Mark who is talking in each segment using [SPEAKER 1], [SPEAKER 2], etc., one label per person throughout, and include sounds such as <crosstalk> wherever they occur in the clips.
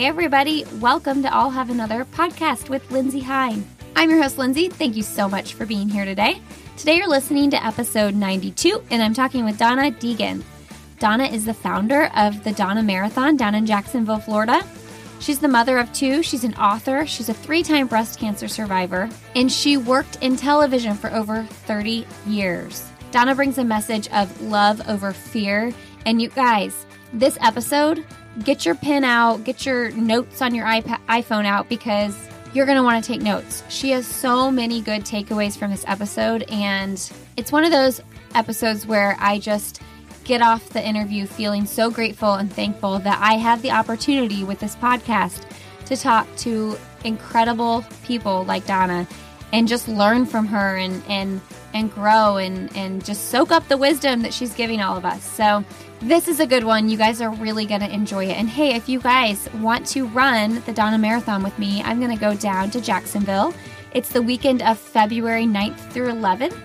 [SPEAKER 1] Hey, everybody. Welcome to I'll Have Another podcast with Lindsey Hein. I'm your host, Lindsay. Thank you so much for being here today. Today, you're listening to episode 92, and I'm talking with Donna Deegan. Donna is the founder of the Donna Marathon down in Jacksonville, Florida. She's the mother of two. She's an author. She's a three time breast cancer survivor. And she worked in television for over 30 years. Donna brings a message of love over fear. And you guys, this episode, get your pen out, get your notes on your iPad, iPhone out because you're going to want to take notes. She has so many good takeaways from this episode. And it's one of those episodes where I just get off the interview feeling so grateful and thankful that I had the opportunity with this podcast to talk to incredible people like Donna and just learn from her and and and grow and and just soak up the wisdom that she's giving all of us. So this is a good one. You guys are really going to enjoy it. And hey, if you guys want to run the Donna Marathon with me, I'm going to go down to Jacksonville. It's the weekend of February 9th through 11th.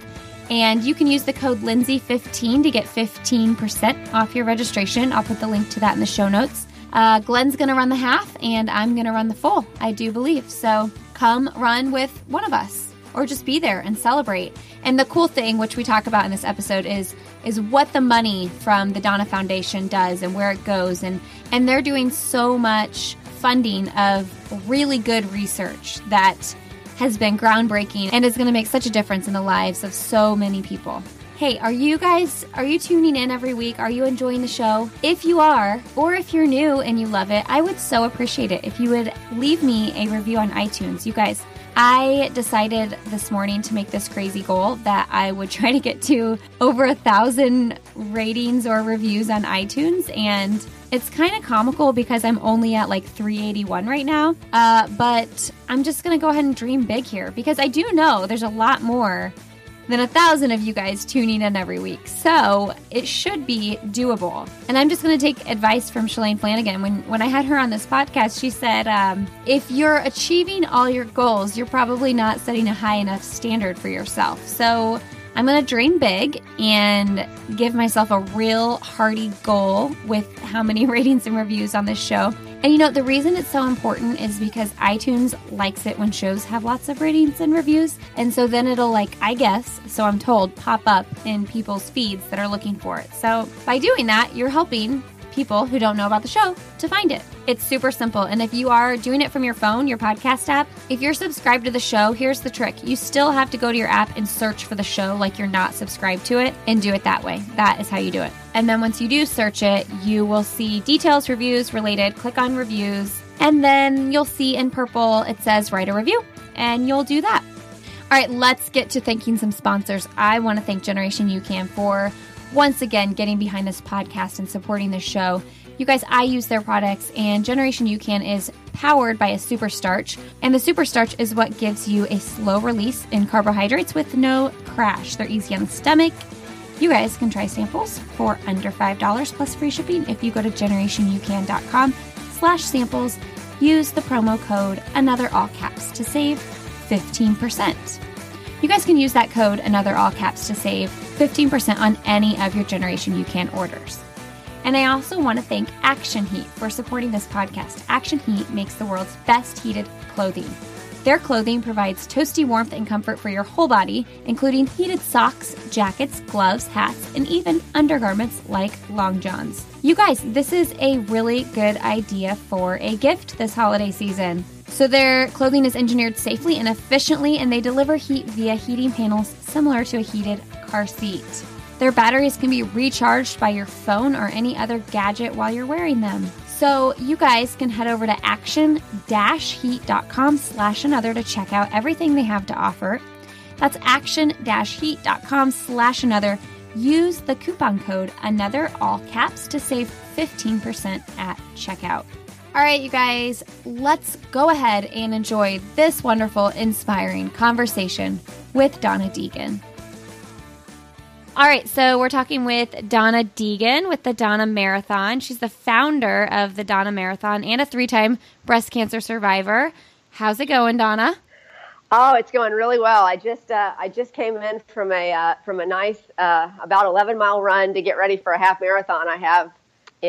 [SPEAKER 1] And you can use the code Lindsay15 to get 15% off your registration. I'll put the link to that in the show notes. Uh, Glenn's going to run the half, and I'm going to run the full, I do believe. So come run with one of us or just be there and celebrate. And the cool thing, which we talk about in this episode, is is what the money from the Donna Foundation does and where it goes. And and they're doing so much funding of really good research that has been groundbreaking and is going to make such a difference in the lives of so many people. Hey, are you guys are you tuning in every week? Are you enjoying the show? If you are, or if you're new and you love it, I would so appreciate it if you would leave me a review on iTunes. You guys, I decided this morning to make this crazy goal that I would try to get to over a thousand ratings or reviews on iTunes. And it's kind of comical because I'm only at like 381 right now. Uh, but I'm just going to go ahead and dream big here because I do know there's a lot more than a thousand of you guys tuning in every week. So it should be doable. And I'm just going to take advice from Shalane Flanagan. When, when I had her on this podcast, she said, um, if you're achieving all your goals, you're probably not setting a high enough standard for yourself. So I'm going to dream big and give myself a real hearty goal with how many <laughs> ratings and reviews on this show. And you know, the reason it's so important is because iTunes likes it when shows have lots of ratings and reviews. And so then it'll, like, I guess, so I'm told, pop up in people's feeds that are looking for it. So by doing that, you're helping people who don't know about the show to find it. It's super simple. And if you are doing it from your phone, your podcast app, if you're subscribed to the show, here's the trick. You still have to go to your app and search for the show like you're not subscribed to it and do it that way. That is how you do it. And then once you do search it, you will see details, reviews related. Click on reviews. And then you'll see in purple it says write a review. And you'll do that. All right, let's get to thanking some sponsors. I want to thank Generation UCAN for once again getting behind this podcast and supporting this show. You guys, I use their products, and Generation UCAN is powered by a super starch. And the super starch is what gives you a slow release in carbohydrates with no crash. They're easy on the stomach. You guys can try samples for under $5 plus free shipping if you go to generationucan.com slash samples. Use the promo code another all caps to save 15%. You guys can use that code another all caps to save 15% on any of your Generation UCAN orders. And I also want to thank Action Heat for supporting this podcast. Action Heat makes the world's best heated clothing. Their clothing provides toasty warmth and comfort for your whole body, including heated socks, jackets, gloves, hats, and even undergarments like long johns. You guys, this is a really good idea for a gift this holiday season. So their clothing is engineered safely and efficiently, and they deliver heat via heating panels similar to a heated car seat. Their batteries can be recharged by your phone or any other gadget while you're wearing them. So you guys can head over to action-heat.com slash another to check out everything they have to offer. That's action-heat.com slash another. Use the coupon code another all caps to save 15% at checkout. All right, you guys, let's go ahead and enjoy this wonderful, inspiring conversation with Donna Deegan. All right, so we're talking with Donna Deegan with the Donna Marathon. She's the founder of the Donna Marathon and a three time breast cancer survivor. How's it going, Donna?
[SPEAKER 2] Oh, it's going really well. I just uh, I just came in from a uh, from a nice uh, about 11 mile run to get ready for a half marathon I have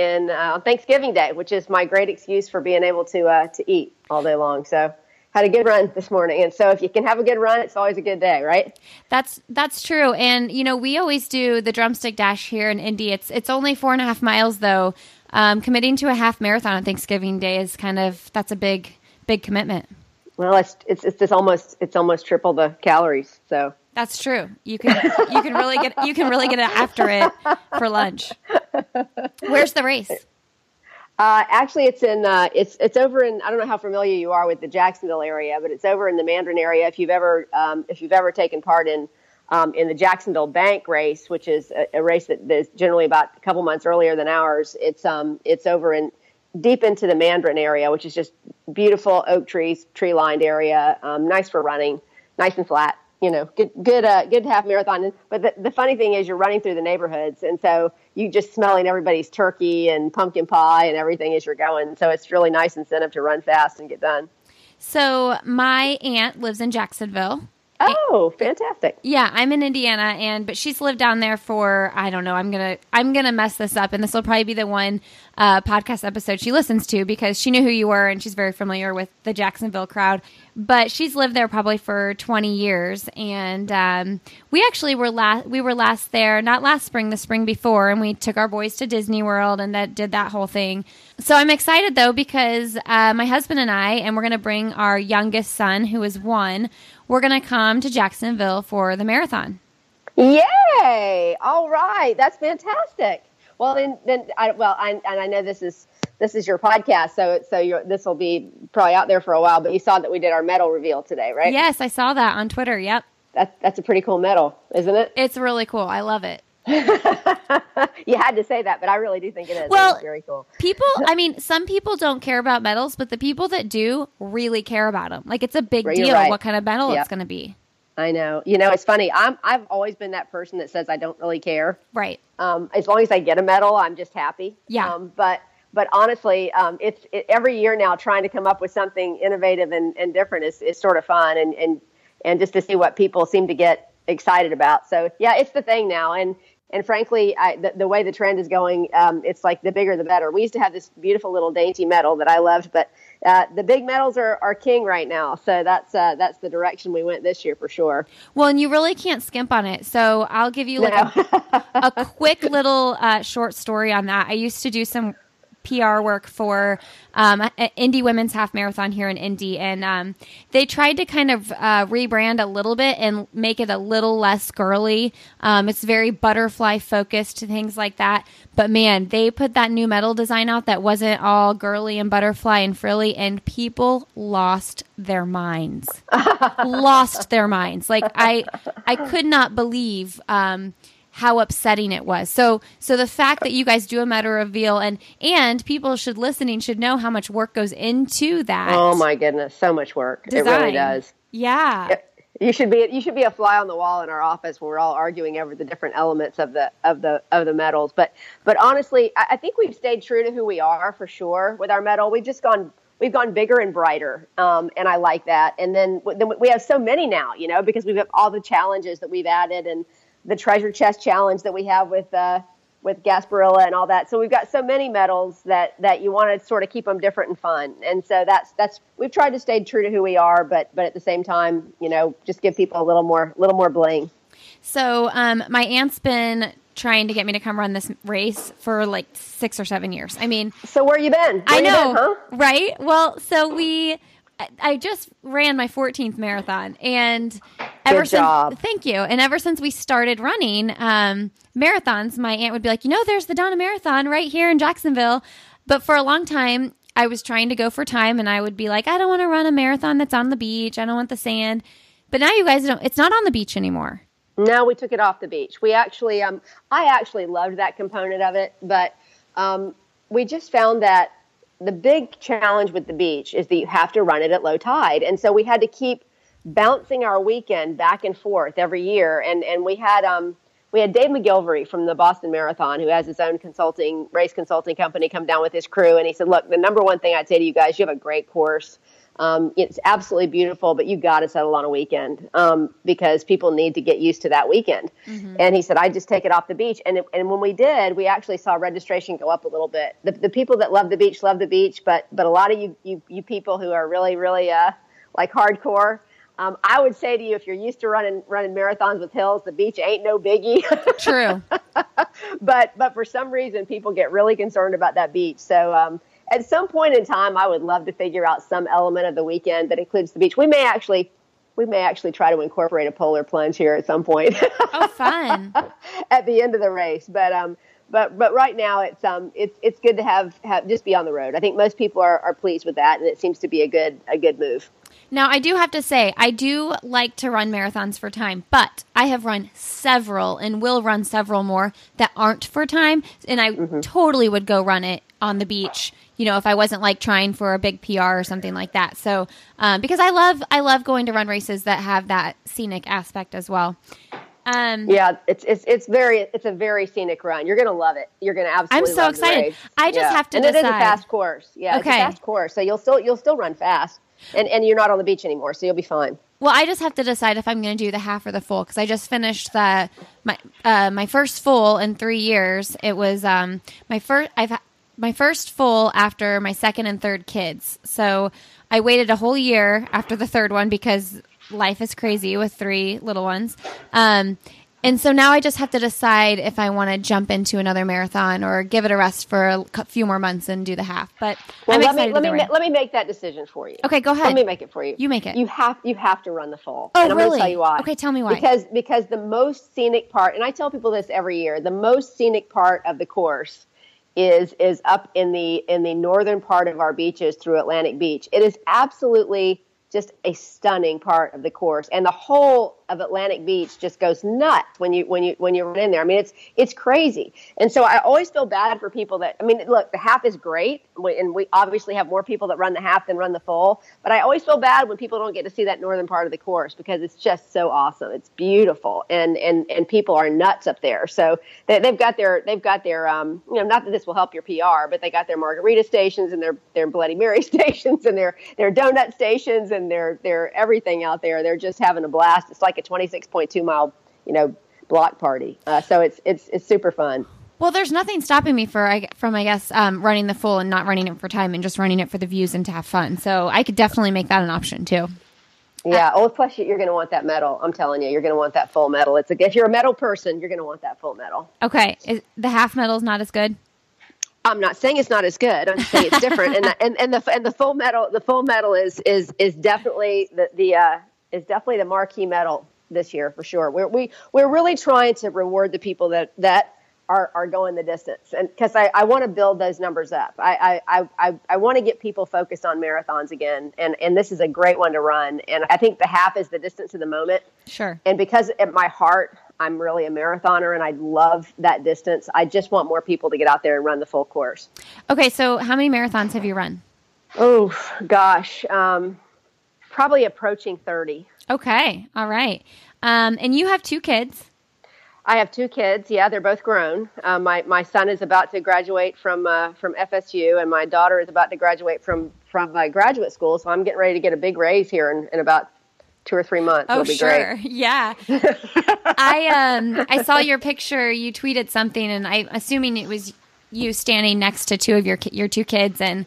[SPEAKER 2] in uh, Thanksgiving Day, which is my great excuse for being able to uh, to eat all day long. So had a good run this morning, and so if you can have a good run, it's always a good day, right?
[SPEAKER 1] That's that's true, and you know we always do the drumstick dash here in Indy. It's it's only four and a half miles though. Um, committing to a half marathon on Thanksgiving Day is kind of that's a big big commitment.
[SPEAKER 2] Well, it's it's it's, it's almost it's almost triple the calories. So
[SPEAKER 1] that's true. You can you can really get you can really get after it for lunch. Where's the race?
[SPEAKER 2] Uh, actually, it's in uh, it's it's over in I don't know how familiar you are with the Jacksonville area, but it's over in the Mandarin area. If you've ever um, if you've ever taken part in um, in the Jacksonville Bank race, which is a, a, race that is generally about a couple months earlier than ours, it's um it's over in deep into the Mandarin area, which is just beautiful oak trees, tree lined area, um, nice for running, nice and flat you know, good, good, uh, good half marathon. But the, the funny thing is, you're running through the neighborhoods, and so you just smelling everybody's turkey and pumpkin pie and everything as you're going. So it's really nice incentive to run fast and get done.
[SPEAKER 1] So my aunt lives in Jacksonville,
[SPEAKER 2] Oh, fantastic.
[SPEAKER 1] Yeah, I'm in Indiana and but she's lived down there for I don't know, I'm to I'm going to mess this up and this will probably be the one uh, podcast episode she listens to because she knew who you were and she's very familiar with the Jacksonville crowd. But she's lived there probably for 20 years and um, we actually were last we were last there not last spring, the spring before and we took our boys to Disney World and that did that whole thing. So I'm excited though because uh, my husband and I and we're going to bring our youngest son who is 1 we're going to come to Jacksonville for the marathon.
[SPEAKER 2] Yay! All right, that's fantastic. Well, then, then I, well, I, and I know this is this is your podcast, so so this will be probably out there for a while. But you saw that we did our medal reveal today, right?
[SPEAKER 1] Yes, I saw that on Twitter. Yep.
[SPEAKER 2] That, that's a pretty cool medal, isn't it?
[SPEAKER 1] It's really cool. I love it. <laughs>
[SPEAKER 2] you had to say that, but I really do think it is. Well, very cool.
[SPEAKER 1] people, <laughs> I mean, some people don't care about medals, but the people that do really care about them. Like it's a big deal right. what kind of medal yep. it's going to be.
[SPEAKER 2] I know. You know, it's funny. I'm I've always been that person that says I don't really care.
[SPEAKER 1] Right.
[SPEAKER 2] Um, as long as I get a medal, I'm just happy.
[SPEAKER 1] Yeah.
[SPEAKER 2] Um, but but honestly, um, it's it, every year now trying to come up with something innovative and, and different is, is sort of fun and, and and just to see what people seem to get excited about. So yeah, it's the thing now. And and frankly, I, the, the, way the trend is going, um, it's like the bigger the better. We used to have this beautiful little dainty medal that I loved, but uh, the big medals are, are king right now. So that's uh, that's the direction we went this year for sure.
[SPEAKER 1] Well, and you really can't skimp on it. So I'll give you like no. a, <laughs> a, quick little uh, short story on that. I used to do some PR work for um, Indy Women's Half Marathon here in Indy, and um, they tried to kind of uh, rebrand a little bit and make it a little less girly. Um, it's very butterfly focused, to things like that. But man, they put that new medal design out that wasn't all girly and butterfly and frilly, and people lost their minds. <laughs> lost their minds. Like I, I could not believe. Um, how upsetting it was. So so the fact that you guys do a medal reveal and and people should listening should know how much work goes into that.
[SPEAKER 2] Oh my goodness, so much work. Design. It really does.
[SPEAKER 1] Yeah.
[SPEAKER 2] you should be you should be a fly on the wall in our office when we're all arguing over the different elements of the of the of the medals. But but honestly, I, I think we've stayed true to who we are for sure with our medal. We've just gone we've gone bigger and brighter, um, and I like that. And then, then we have so many now, you know, because we've all the challenges that we've added and the treasure chest challenge that we have with uh, with Gasparilla and all that. So we've got so many medals that that you want to sort of keep them different and fun. And so that's that's we've tried to stay true to who we are, but but at the same time, you know, just give people a little more little more bling.
[SPEAKER 1] So um, my aunt's been trying to get me to come run this race for like six or seven years. I mean,
[SPEAKER 2] so where you been? Where
[SPEAKER 1] I know,
[SPEAKER 2] been, huh?
[SPEAKER 1] right? Well, so we I just ran my 14th marathon, and ever
[SPEAKER 2] Good
[SPEAKER 1] since
[SPEAKER 2] job.
[SPEAKER 1] thank you, and ever since we started running um, marathons, my aunt would be like, you know, there's the Donna Marathon right here in Jacksonville. But for a long time, I was trying to go for time, and I would be like, I don't want to run a marathon that's on the beach. I don't want the sand. But now you guys don't. It's not on the beach anymore.
[SPEAKER 2] No, we took it off the beach. We actually, um, I actually loved that component of it, but um, we just found that the big challenge with the beach is that you have to run it at low tide. And so we had to keep bouncing our weekend back and forth every year. And, and we had, um, we had Dave McGillivray from the Boston Marathon, who has his own consulting, race consulting company, come down with his crew. And he said, look, the number one thing I'd say to you guys, you have a great course. Um, it's absolutely beautiful, but you got to settle on a weekend um, because people need to get used to that weekend. Mm-hmm. And he said, I just take it off the beach. And, it, and when we did, we actually saw registration go up a little bit. The, the people that love the beach love the beach, but but a lot of you you, you people who are really really uh, like hardcore. Um, I would say to you, if you're used to running running marathons with hills, the beach ain't no biggie. <laughs>
[SPEAKER 1] True.
[SPEAKER 2] but but for some reason, people get really concerned about that beach. So um, at some point in time, I would love to figure out some element of the weekend that includes the beach. We may actually we may actually try to incorporate a polar plunge here at some point.
[SPEAKER 1] oh, fun! <laughs>
[SPEAKER 2] at the end of the race, but um, but but right now it's um it's it's good to have, have just be on the road. I think most people are, are pleased with that, and it seems to be a good a good move.
[SPEAKER 1] Now, I do have to say, I do like to run marathons for time, but I have run several and will run several more that aren't for time. And I mm-hmm. totally would go run it on the beach you know, if I wasn't like trying for a big PR or something like that. So, um, because I love, I love going to run races that have that scenic aspect as well.
[SPEAKER 2] Um, yeah, it's it's it's very it's a very scenic run. You're gonna love it. You're gonna absolutely.
[SPEAKER 1] I'm so excited. I just
[SPEAKER 2] yeah.
[SPEAKER 1] have to.
[SPEAKER 2] And
[SPEAKER 1] decide.
[SPEAKER 2] it is a fast course. Yeah, okay. it's a fast course, so you'll still you'll still run fast, and and you're not on the beach anymore, so you'll be fine.
[SPEAKER 1] Well, I just have to decide if I'm going to do the half or the full because I just finished the my uh, my first full in three years. It was um my first I've my first full after my second and third kids. So I waited a whole year after the third one because life is crazy with three little ones. Um, and so now I just have to decide if I want to jump into another marathon or give it a rest for a few more months and do the half. But well, I'm
[SPEAKER 2] let. Me, let, me, let me make that decision for you.
[SPEAKER 1] Okay, go ahead.
[SPEAKER 2] Let me make it for you.
[SPEAKER 1] You make it.
[SPEAKER 2] You have you have to run the full.
[SPEAKER 1] Oh,
[SPEAKER 2] and I'm
[SPEAKER 1] really?
[SPEAKER 2] Going to tell you why.
[SPEAKER 1] Okay, tell me why.
[SPEAKER 2] Because because the most scenic part, and I tell people this every year, the most scenic part of the course is is up in the in the northern part of our beaches through Atlantic Beach. It is absolutely just a stunning part of the course and the whole of Atlantic Beach just goes nuts when you when you when you run in there. I mean, it's it's crazy. And so I always feel bad for people that I mean, look, the half is great, and we obviously have more people that run the half than run the full. But I always feel bad when people don't get to see that northern part of the course because it's just so awesome. It's beautiful, and and and people are nuts up there. So they, have got their they've got their um you know not that this will help your PR, but they got their margarita stations and their their Bloody Mary <laughs> stations and their their donut stations and their their everything out there. They're just having a blast. It's like like a 26.2 mile, you know, block party. Uh, so it's it's it's super fun.
[SPEAKER 1] Well, there's nothing stopping me for from I guess um, running the full and not running it for time and just running it for the views and to have fun. So I could definitely make that an option too.
[SPEAKER 2] Yeah. Uh, oh, plus you're going to want that medal. I'm telling you, you're going to want that full medal. It's a, if you're a medal person, you're going to want that full medal.
[SPEAKER 1] Okay. Is, the half medal is not as good.
[SPEAKER 2] I'm not saying it's not as good. I'm saying it's different. and, the, and and the and the full medal, the full medal is is is definitely the the uh, is definitely the marquee medal this year for sure. We're we we're really trying to reward the people that that are, are going the distance. And because I, I want to build those numbers up. I, I, I, I want to get people focused on marathons again. And, and this is a great one to run. And I think the half is the distance of the moment.
[SPEAKER 1] Sure.
[SPEAKER 2] And because at my heart I'm really a marathoner and I love that distance I just want more people to get out there and run the full course.
[SPEAKER 1] Okay so how many marathons have you run?
[SPEAKER 2] Oh gosh um, probably approaching 30
[SPEAKER 1] Okay. All right. Um, and you have two kids.
[SPEAKER 2] I have two kids. Yeah, they're both grown. Uh, my my son is about to graduate from uh, from FSU, and my daughter is about to graduate from from my graduate school. So I'm getting ready to get a big raise here in, in about two or three months.
[SPEAKER 1] Oh, sure.
[SPEAKER 2] Great. <laughs>
[SPEAKER 1] Yeah. I um I saw your picture. You tweeted something, and I'm assuming it was you standing next to two of your your two kids, and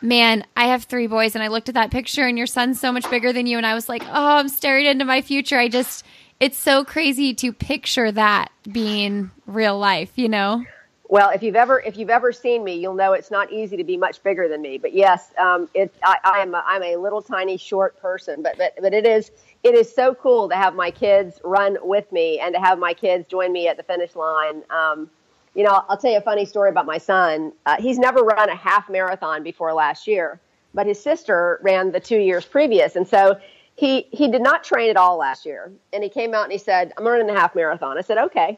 [SPEAKER 1] man, I have three boys, and I looked at that picture, and your son's so much bigger than you, and I was like, oh, I'm staring into my future. I just, it's so crazy to picture that being real life, you know?
[SPEAKER 2] Well, if you've ever if you've ever seen me, you'll know it's not easy to be much bigger than me. But yes, um, it I, I am a, I'm a little tiny short person, but but but it is it is so cool to have my kids run with me and to have my kids join me at the finish line. Um, you know, I'll tell you a funny story about my son. Uh, he's never run a half marathon before last year, but his sister ran the two years previous, and so he he did not train at all last year. And he came out and he said, "I'm running a half marathon." I said, "Okay."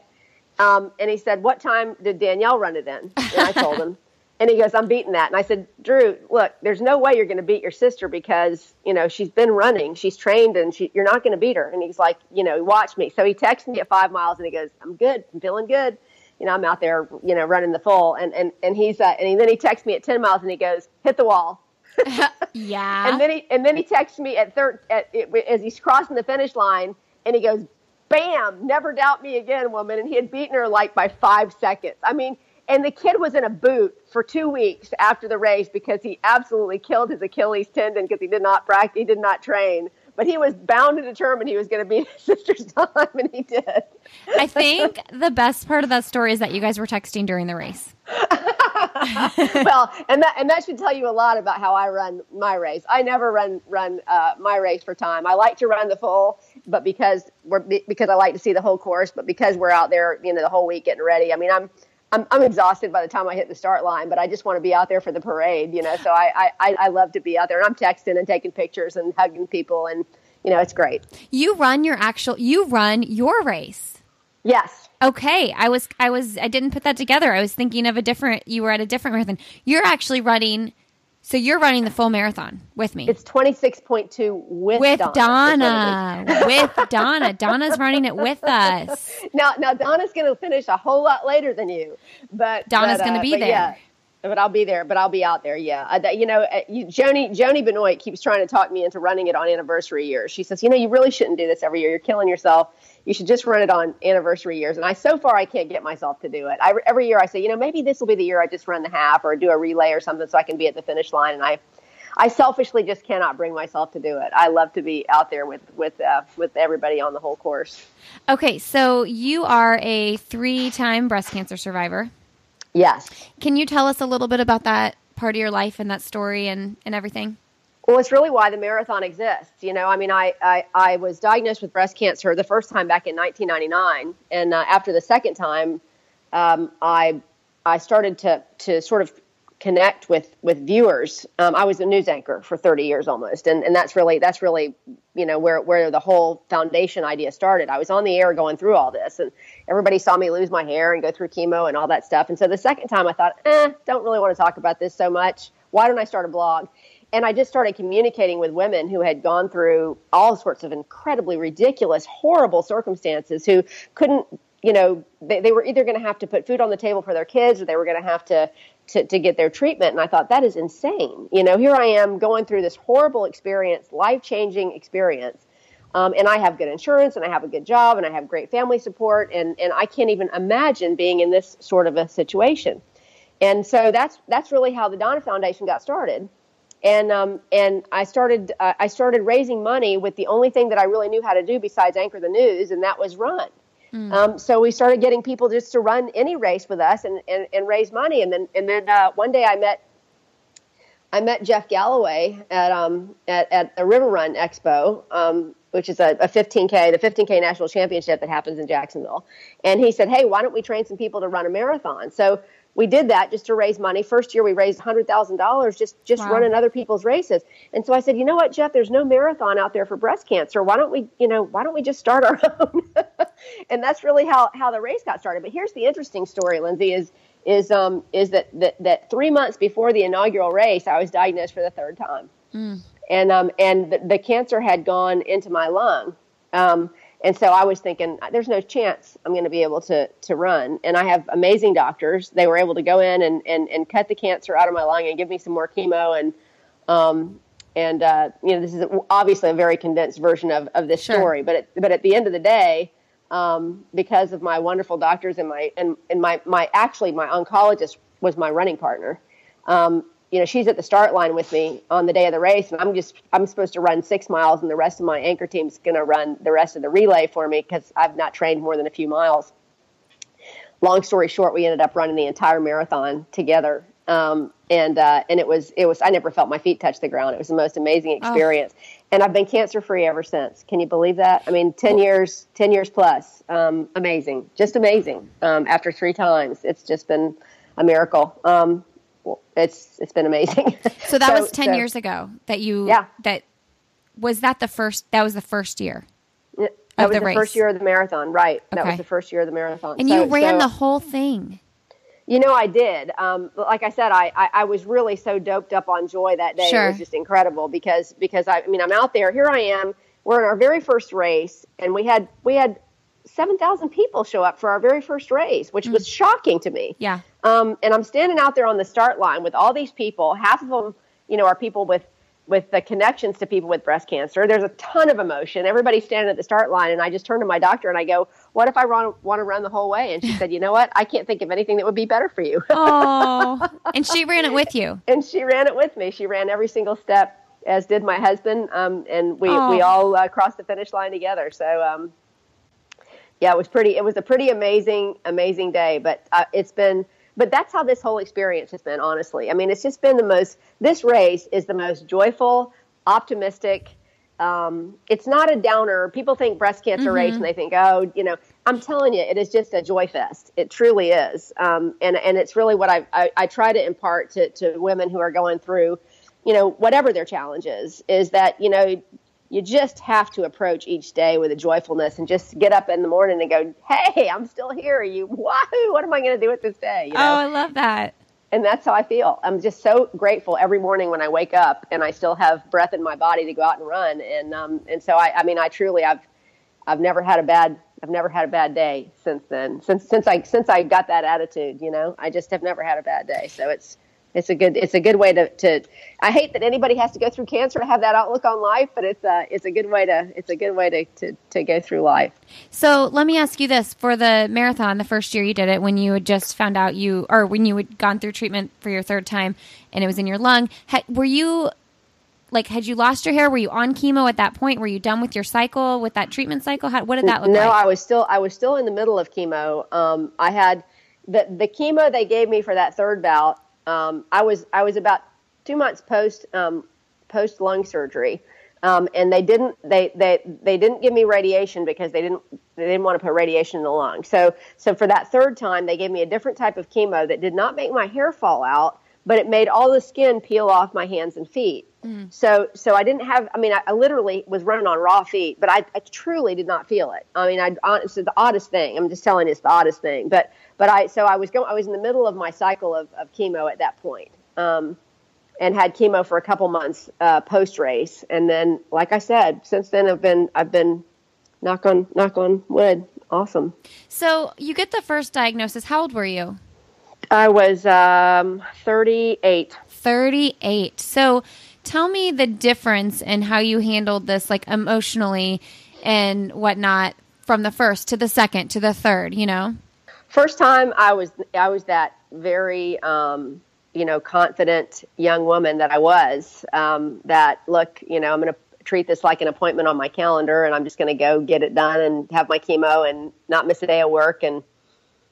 [SPEAKER 2] Um, and he said, "What time did Danielle run it in?" And I told him. <laughs> And he goes, I'm beating that. And I said, Drew, look, there's no way you're going to beat your sister because, you know, she's been running, she's trained, and she, you're not going to beat her. And he's like, you know, watch me. So he texts me at five miles and he goes, I'm good. I'm feeling good you know, I'm out there, you know, running the full, and and and he's uh, and he, then he texts me at 10 miles and he goes, hit the wall. <laughs> <laughs>
[SPEAKER 1] yeah.
[SPEAKER 2] And then he and then he texts me at third at, as he's crossing the finish line, and he goes, "Bam! Never doubt me again, woman." And he had beaten her like by five seconds. I mean, and the kid was in a boot for two weeks after the race because he absolutely killed his Achilles tendon because he did not practice, he did not train. But he was bound and determined he was going to beat <laughs> his sister's time, and he did.
[SPEAKER 1] I think the best part of that story is that you guys were texting during the race. <laughs>
[SPEAKER 2] well, and that and that should tell you a lot about how I run my race. I never run run uh, my race for time. I like to run the full, but because we're because I like to see the whole course, but because we're out there, you know, the whole week getting ready. I mean, I'm I'm, I'm exhausted by the time I hit the start line, but I just want to be out there for the parade, you know. So I, I, I love to be out there, and I'm texting and taking pictures and hugging people, and you know, it's great.
[SPEAKER 1] You run your actual, you run your race.
[SPEAKER 2] Yes.
[SPEAKER 1] Okay, I was, I was, I didn't put that together. I was thinking of a different. You were at a different marathon. You're actually running. So you're running the full marathon with me.
[SPEAKER 2] It's 26.2 with,
[SPEAKER 1] with
[SPEAKER 2] Donna.
[SPEAKER 1] Donna. with Donna. Donna's running it with us. <laughs>
[SPEAKER 2] Now, now Donna's going to finish a whole lot later than you, but
[SPEAKER 1] Donna's going to
[SPEAKER 2] uh,
[SPEAKER 1] be there.
[SPEAKER 2] Yeah, but I'll be there. But I'll be out there. Yeah, that- you know, uh, you, Joni Joni Benoit keeps trying to talk me into running it on anniversary years. She says, you know, you really shouldn't do this every year. You're killing yourself. You should just run it on anniversary years. And I so far I can't get myself to do it. I, every year I say, you know, maybe this will be the year I just run the half or do a relay or something so I can be at the finish line. And I I selfishly just cannot bring myself to do it. I love to be out there with with uh, with everybody on the whole course.
[SPEAKER 1] Okay, so you are a three-time breast cancer survivor.
[SPEAKER 2] Yes.
[SPEAKER 1] Can you tell us a little bit about that part of your life and that story and, and everything?
[SPEAKER 2] Well, it's really why the marathon exists. You know, I mean, I, I, I was diagnosed with breast cancer the first time back in 1999. And uh, after the second time, um, I, I started to, to sort of connect with, with viewers. Um, I was a news anchor for 30 years almost. And, and that's really, that's really, you know, where, where the whole foundation idea started. I was on the air going through all this and everybody saw me lose my hair and go through chemo and all that stuff. And so the second time I thought, eh, don't really want to talk about this so much. Why don't I start a blog? And I just started communicating with women who had gone through all sorts of incredibly ridiculous, horrible circumstances who couldn't, you know, they, they were either going to have to put food on the table for their kids or they were going to have to, to, to get their treatment. And I thought, that is insane. You know, here I am going through this horrible experience, life changing experience. Um, and I have good insurance and I have a good job and I have great family support. And, and I can't even imagine being in this sort of a situation. And so that's, that's really how the Donna Foundation got started and um, and I started uh, I started raising money with the only thing that I really knew how to do besides anchor the news, and that was run. Mm. Um, so we started getting people just to run any race with us and, and, and raise money, and then and then uh, one day I met I met Jeff Galloway at um at, at a River Run Expo. Um, which is a, a 15K, the 15K national championship that happens in Jacksonville. And he said, Hey, why don't we train some people to run a marathon? So we did that just to raise money. First year we raised hundred thousand dollars just just
[SPEAKER 1] Wow.
[SPEAKER 2] running other people's races. And so I said, you know what, Jeff, there's no marathon out there for breast cancer. Why don't we, you know, why don't we just start our <laughs> own? and that's really how how the race got started. But here's the interesting story, Lindsay, is is um is that that, that three months before the inaugural race, I was diagnosed for the third time, and um and the, the cancer had gone into my lung. Um, and so I was thinking, there's no chance I'm going to be able to to run. And I have amazing doctors. They were able to go in and, and, and cut the cancer out of my lung and give me some more chemo. And um, and uh, you know, this is obviously a very condensed version of, of this
[SPEAKER 1] Sure.
[SPEAKER 2] story. But at, but at the end of the day, um, because of my wonderful doctors and my and, and my my actually my oncologist was my running partner. Um, you know, she's at the start line with me on the day of the race, and I'm just I'm supposed to run six miles, and the rest of my anchor team's going to run the rest of the relay for me because I've not trained more than a few miles. Long story short, we ended up running the entire marathon together, um, and uh, and it was it was I never felt my feet touch the ground. It was the most amazing experience, and I've been cancer free ever since. Can you believe that? I mean, ten years, ten years plus, um, amazing, just amazing. Um, after three times, it's just been a miracle. Um, it's it's been amazing. <laughs>
[SPEAKER 1] So that was 10
[SPEAKER 2] so-
[SPEAKER 1] years ago that you
[SPEAKER 2] Yeah.
[SPEAKER 1] that was that the first that was the first year.
[SPEAKER 2] Yeah,
[SPEAKER 1] of
[SPEAKER 2] That was
[SPEAKER 1] the
[SPEAKER 2] the, first year of the marathon, right?
[SPEAKER 1] Okay.
[SPEAKER 2] That was the first year of the marathon.
[SPEAKER 1] And
[SPEAKER 2] So-
[SPEAKER 1] you ran
[SPEAKER 2] so-
[SPEAKER 1] the whole thing.
[SPEAKER 2] You know, I did. Um, like I said, I, I, I was really so doped up on joy that day.
[SPEAKER 1] Sure.
[SPEAKER 2] It was just incredible because because I, I mean I'm out there. Here I am. We're in our very first race, and we had we had seven thousand people show up for our very first race, which was shocking to me.
[SPEAKER 1] Yeah.
[SPEAKER 2] Um, and I'm standing out there on the start line with all these people. Half of them, you know, are people with with the connections to people with breast cancer. There's a ton of emotion. Everybody's standing at the start line, and I just turn to my doctor and I go, "What if I run, want to run the whole way?" And she said, "You know what? I can't think of anything that would be better for you." <laughs>
[SPEAKER 1] oh, and she ran it with you.
[SPEAKER 2] And she ran it with me. She ran every single step, as did my husband, um, and we oh. we all uh, crossed the finish line together. So. Um, yeah, it was pretty. It was a pretty amazing, amazing day. But uh, it's been but that's how this whole experience has been honestly i mean it's just been the most this race is the most joyful optimistic um, it's not a downer people think breast cancer mm-hmm. race and they think oh you know i'm telling you it is just a joy fest it truly is um, and, and it's really what I, I, I try to impart to, to women who are going through you know whatever their challenges is that you know you just have to approach each day with a joyfulness and just get up in the morning and go, "Hey, I'm still here. Are You wahoo! What am I going to do with this day?" You
[SPEAKER 1] know? Oh, I love that.
[SPEAKER 2] And that's how I feel. I'm just so grateful every morning when I wake up and I still have breath in my body to go out and run. And um, and so I, I mean, I truly, I've I've never had a bad I've never had a bad day since then. Since since I since I got that attitude, you know, I just have never had a bad day. So it's it's a good it's a good way to, to I hate that anybody has to go through cancer to have that outlook on life, but it's a it's a good way to it's a good way to, to, to go through life.
[SPEAKER 1] So let me ask you this: for the marathon, the first year you did it, when you had just found out you or when you had gone through treatment for your third time and it was in your lung, had, were you like had you lost your hair? Were you on chemo at that point? Were you done with your cycle with that treatment cycle? How, what did that look
[SPEAKER 2] no,
[SPEAKER 1] like?
[SPEAKER 2] No, I was still I was still in the middle of chemo. Um, I had the the chemo they gave me for that third bout um, I was I was about two months post um, post lung surgery, um, and they didn't they, they they didn't give me radiation because they didn't they didn't want to put radiation in the lung. So so for that third time, they gave me a different type of chemo that did not make my hair fall out, but it made all the skin peel off my hands and feet. Mm. So so I didn't have I mean I, I, literally was running on raw feet, but I, I truly did not feel it. I mean I it's the oddest thing. I'm just telling you it's the oddest thing. But but I so I was going I was in the middle of my cycle of, of chemo at that point. Um, and had chemo for a couple months uh, post race, and then, like I said, since then I've been I've been knock on knock on wood, awesome.
[SPEAKER 1] So you get the first diagnosis. How old were you?
[SPEAKER 2] I was um, 38.
[SPEAKER 1] 38. So tell me the difference in how you handled this, like emotionally and whatnot, from the first to the second to the third. You know
[SPEAKER 2] first time I was I was that very um, you know confident young woman that I was. Um, that look, you know, I'm going to treat this like an appointment on my calendar, and I'm just going to go get it done and have my chemo and not miss a day of work and.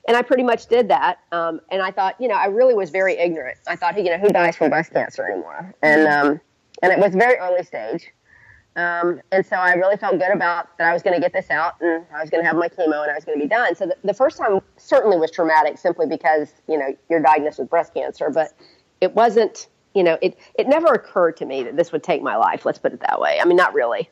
[SPEAKER 2] And I pretty much did that. Um, and I thought, you know, I really was very ignorant. I thought, you know, who dies from breast cancer anymore? And um, and it was very early stage. Um, and so I really felt good about that I was going to get this out and I was going to have my chemo and I was going to be done. So the, the, first time certainly was traumatic simply because, you know, you're diagnosed with breast cancer, but it wasn't, you know, it, it never occurred to me that this would take my life. Let's put it that way. I mean, not really.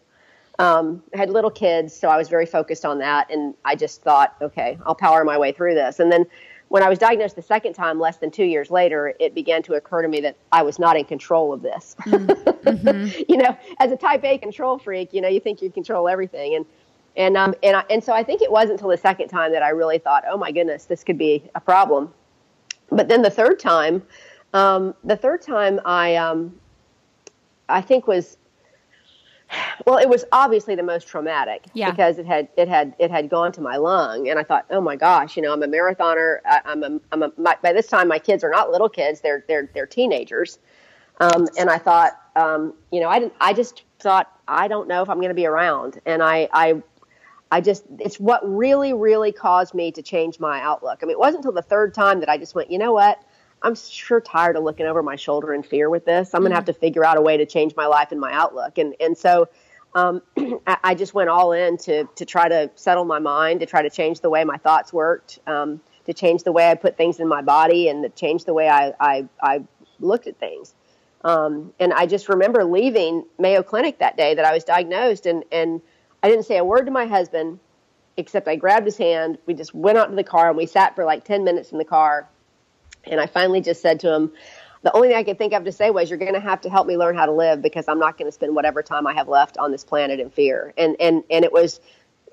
[SPEAKER 2] Um, I had little kids, so I was very focused on that. And I just thought, okay, I'll power my way through this. And then when I was diagnosed the second time, less than two years later, it began to occur to me that I was not in control of this. Mm-hmm. <laughs> you know, as a type A control freak, you know, you think you control everything. And, and, um, and, I, and so I think it wasn't until the second time that I really thought, oh my goodness, this could be a problem. But then the third time, um, the third time I, um, I think was well, it was obviously the most traumatic
[SPEAKER 1] yeah.
[SPEAKER 2] because it had it had it had gone to my lung, and I thought, oh my gosh, you know, I'm a marathoner. I, am a I'm a my, by this time my kids are not little kids; they're they're they're teenagers, um, and I thought, um, you know, I didn't. I just thought I don't know if I'm going to be around, and I I I just it's what really really caused me to change my outlook. I mean, it wasn't until the third time that I just went, you know what, I'm sure tired of looking over my shoulder in fear with this. I'm going to have mm-hmm. to figure out a way to change my life and my outlook. And and so um, <clears throat> I, just went all in to to try to settle my mind, to try to change the way my thoughts worked, um, to change the way I put things in my body, and to change the way I I, I looked at things. Um, and I just remember leaving Mayo Clinic that day that I was diagnosed, and and I didn't say a word to my husband, except I grabbed his hand. We just went out to the car and we sat for like ten minutes in the car and I finally just said to him, the only thing I could think of to say was, "You're going to have to help me learn how to live because I'm not going to spend whatever time I have left on this planet in fear." And and and it was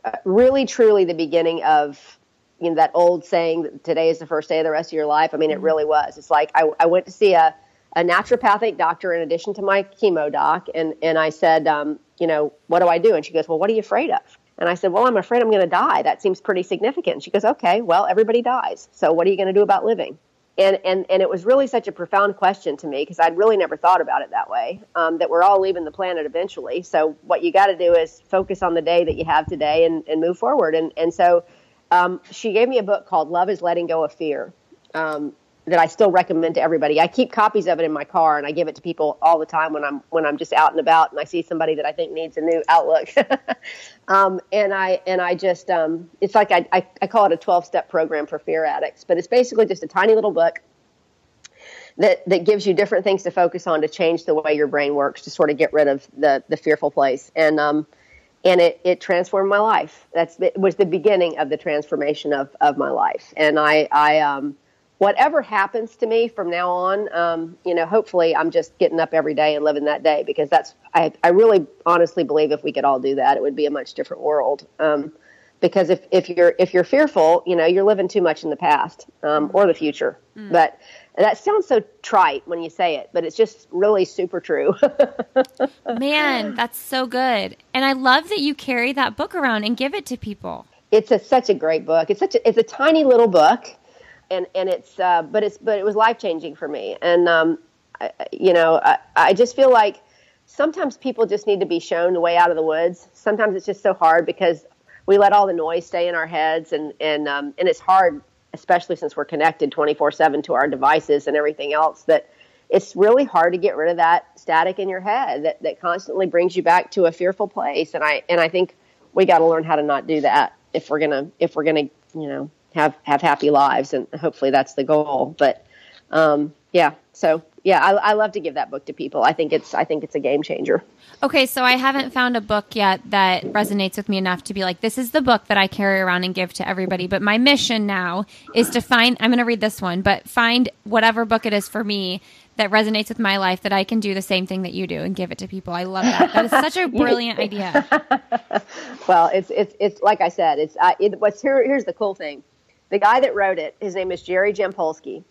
[SPEAKER 2] uh, really truly the beginning of you know that old saying that today is the first day of the rest of your life. I mean, it mm-hmm. really was. It's like I, I went to see a a naturopathic doctor in addition to my chemo doc, and and I said, um, you know, what do I do? And she goes, well, what are you afraid of? And I said, well, I'm afraid I'm going to die. That seems pretty significant. She goes, okay, well, everybody dies. So what are you going to do about living? And, and, and it was really such a profound question to me because I'd really never thought about it that way um, that we're all leaving the planet eventually. So what you got to do is focus on the day that you have today and, and move forward. And, and so um, she gave me a book called Love is Letting Go of Fear. Um, that I still recommend to everybody. I keep copies of it in my car and I give it to people all the time when I'm when I'm just out and about and I see somebody that I think needs a new outlook. <laughs> um, and I and I just um, it's like I, I, I call it a 12 step program for fear addicts, but it's basically just a tiny little book that that gives you different things to focus on to change the way your brain works to sort of get rid of the the fearful place and um, and it, it transformed my life. That's it was the beginning of the transformation of, of my life. And I I um whatever happens to me from now on, um, you know, hopefully I'm just getting up every day and living that day because that's, I, I really honestly believe if we could all do that, it would be a much different world. Um, because if, if you're, if you're fearful, you know, you're living too much in the past, um, or the future. Mm. But that sounds so trite when you say it, but it's just really super true. <laughs>
[SPEAKER 1] Man, that's so good. And I love that you carry that book around and give it to people.
[SPEAKER 2] It's a, such a great book. It's such a, it's a tiny little book and and it's uh, but it's but it was life changing for me. And um, I, you know I, I just feel like sometimes people just need to be shown the way out of the woods. Sometimes it's just so hard because we let all the noise stay in our heads and and um, and it's hard especially since we're connected 24/7 to our devices and everything else that it's really hard to get rid of that static in your head that, that constantly brings you back to a fearful place. And I and I think we got to learn how to not do that if we're to if we're to you know have have happy lives, and hopefully that's the goal. But um, yeah, so yeah, I, I love to give that book to people. I think it's I think it's a game changer.
[SPEAKER 1] Okay, so I haven't found a book yet that resonates with me enough to be like, this is the book that I carry around and give to everybody. But my mission now is to find. I'm going to read this one, but find whatever book it is for me that resonates with my life that I can do the same thing that you do and give it to people. I love that. That is such a <laughs> brilliant idea. <laughs>
[SPEAKER 2] well, it's it's it's like I said. It's uh, it, what's here. Here's the cool thing the guy that wrote it, his name is Jerry Jampolsky.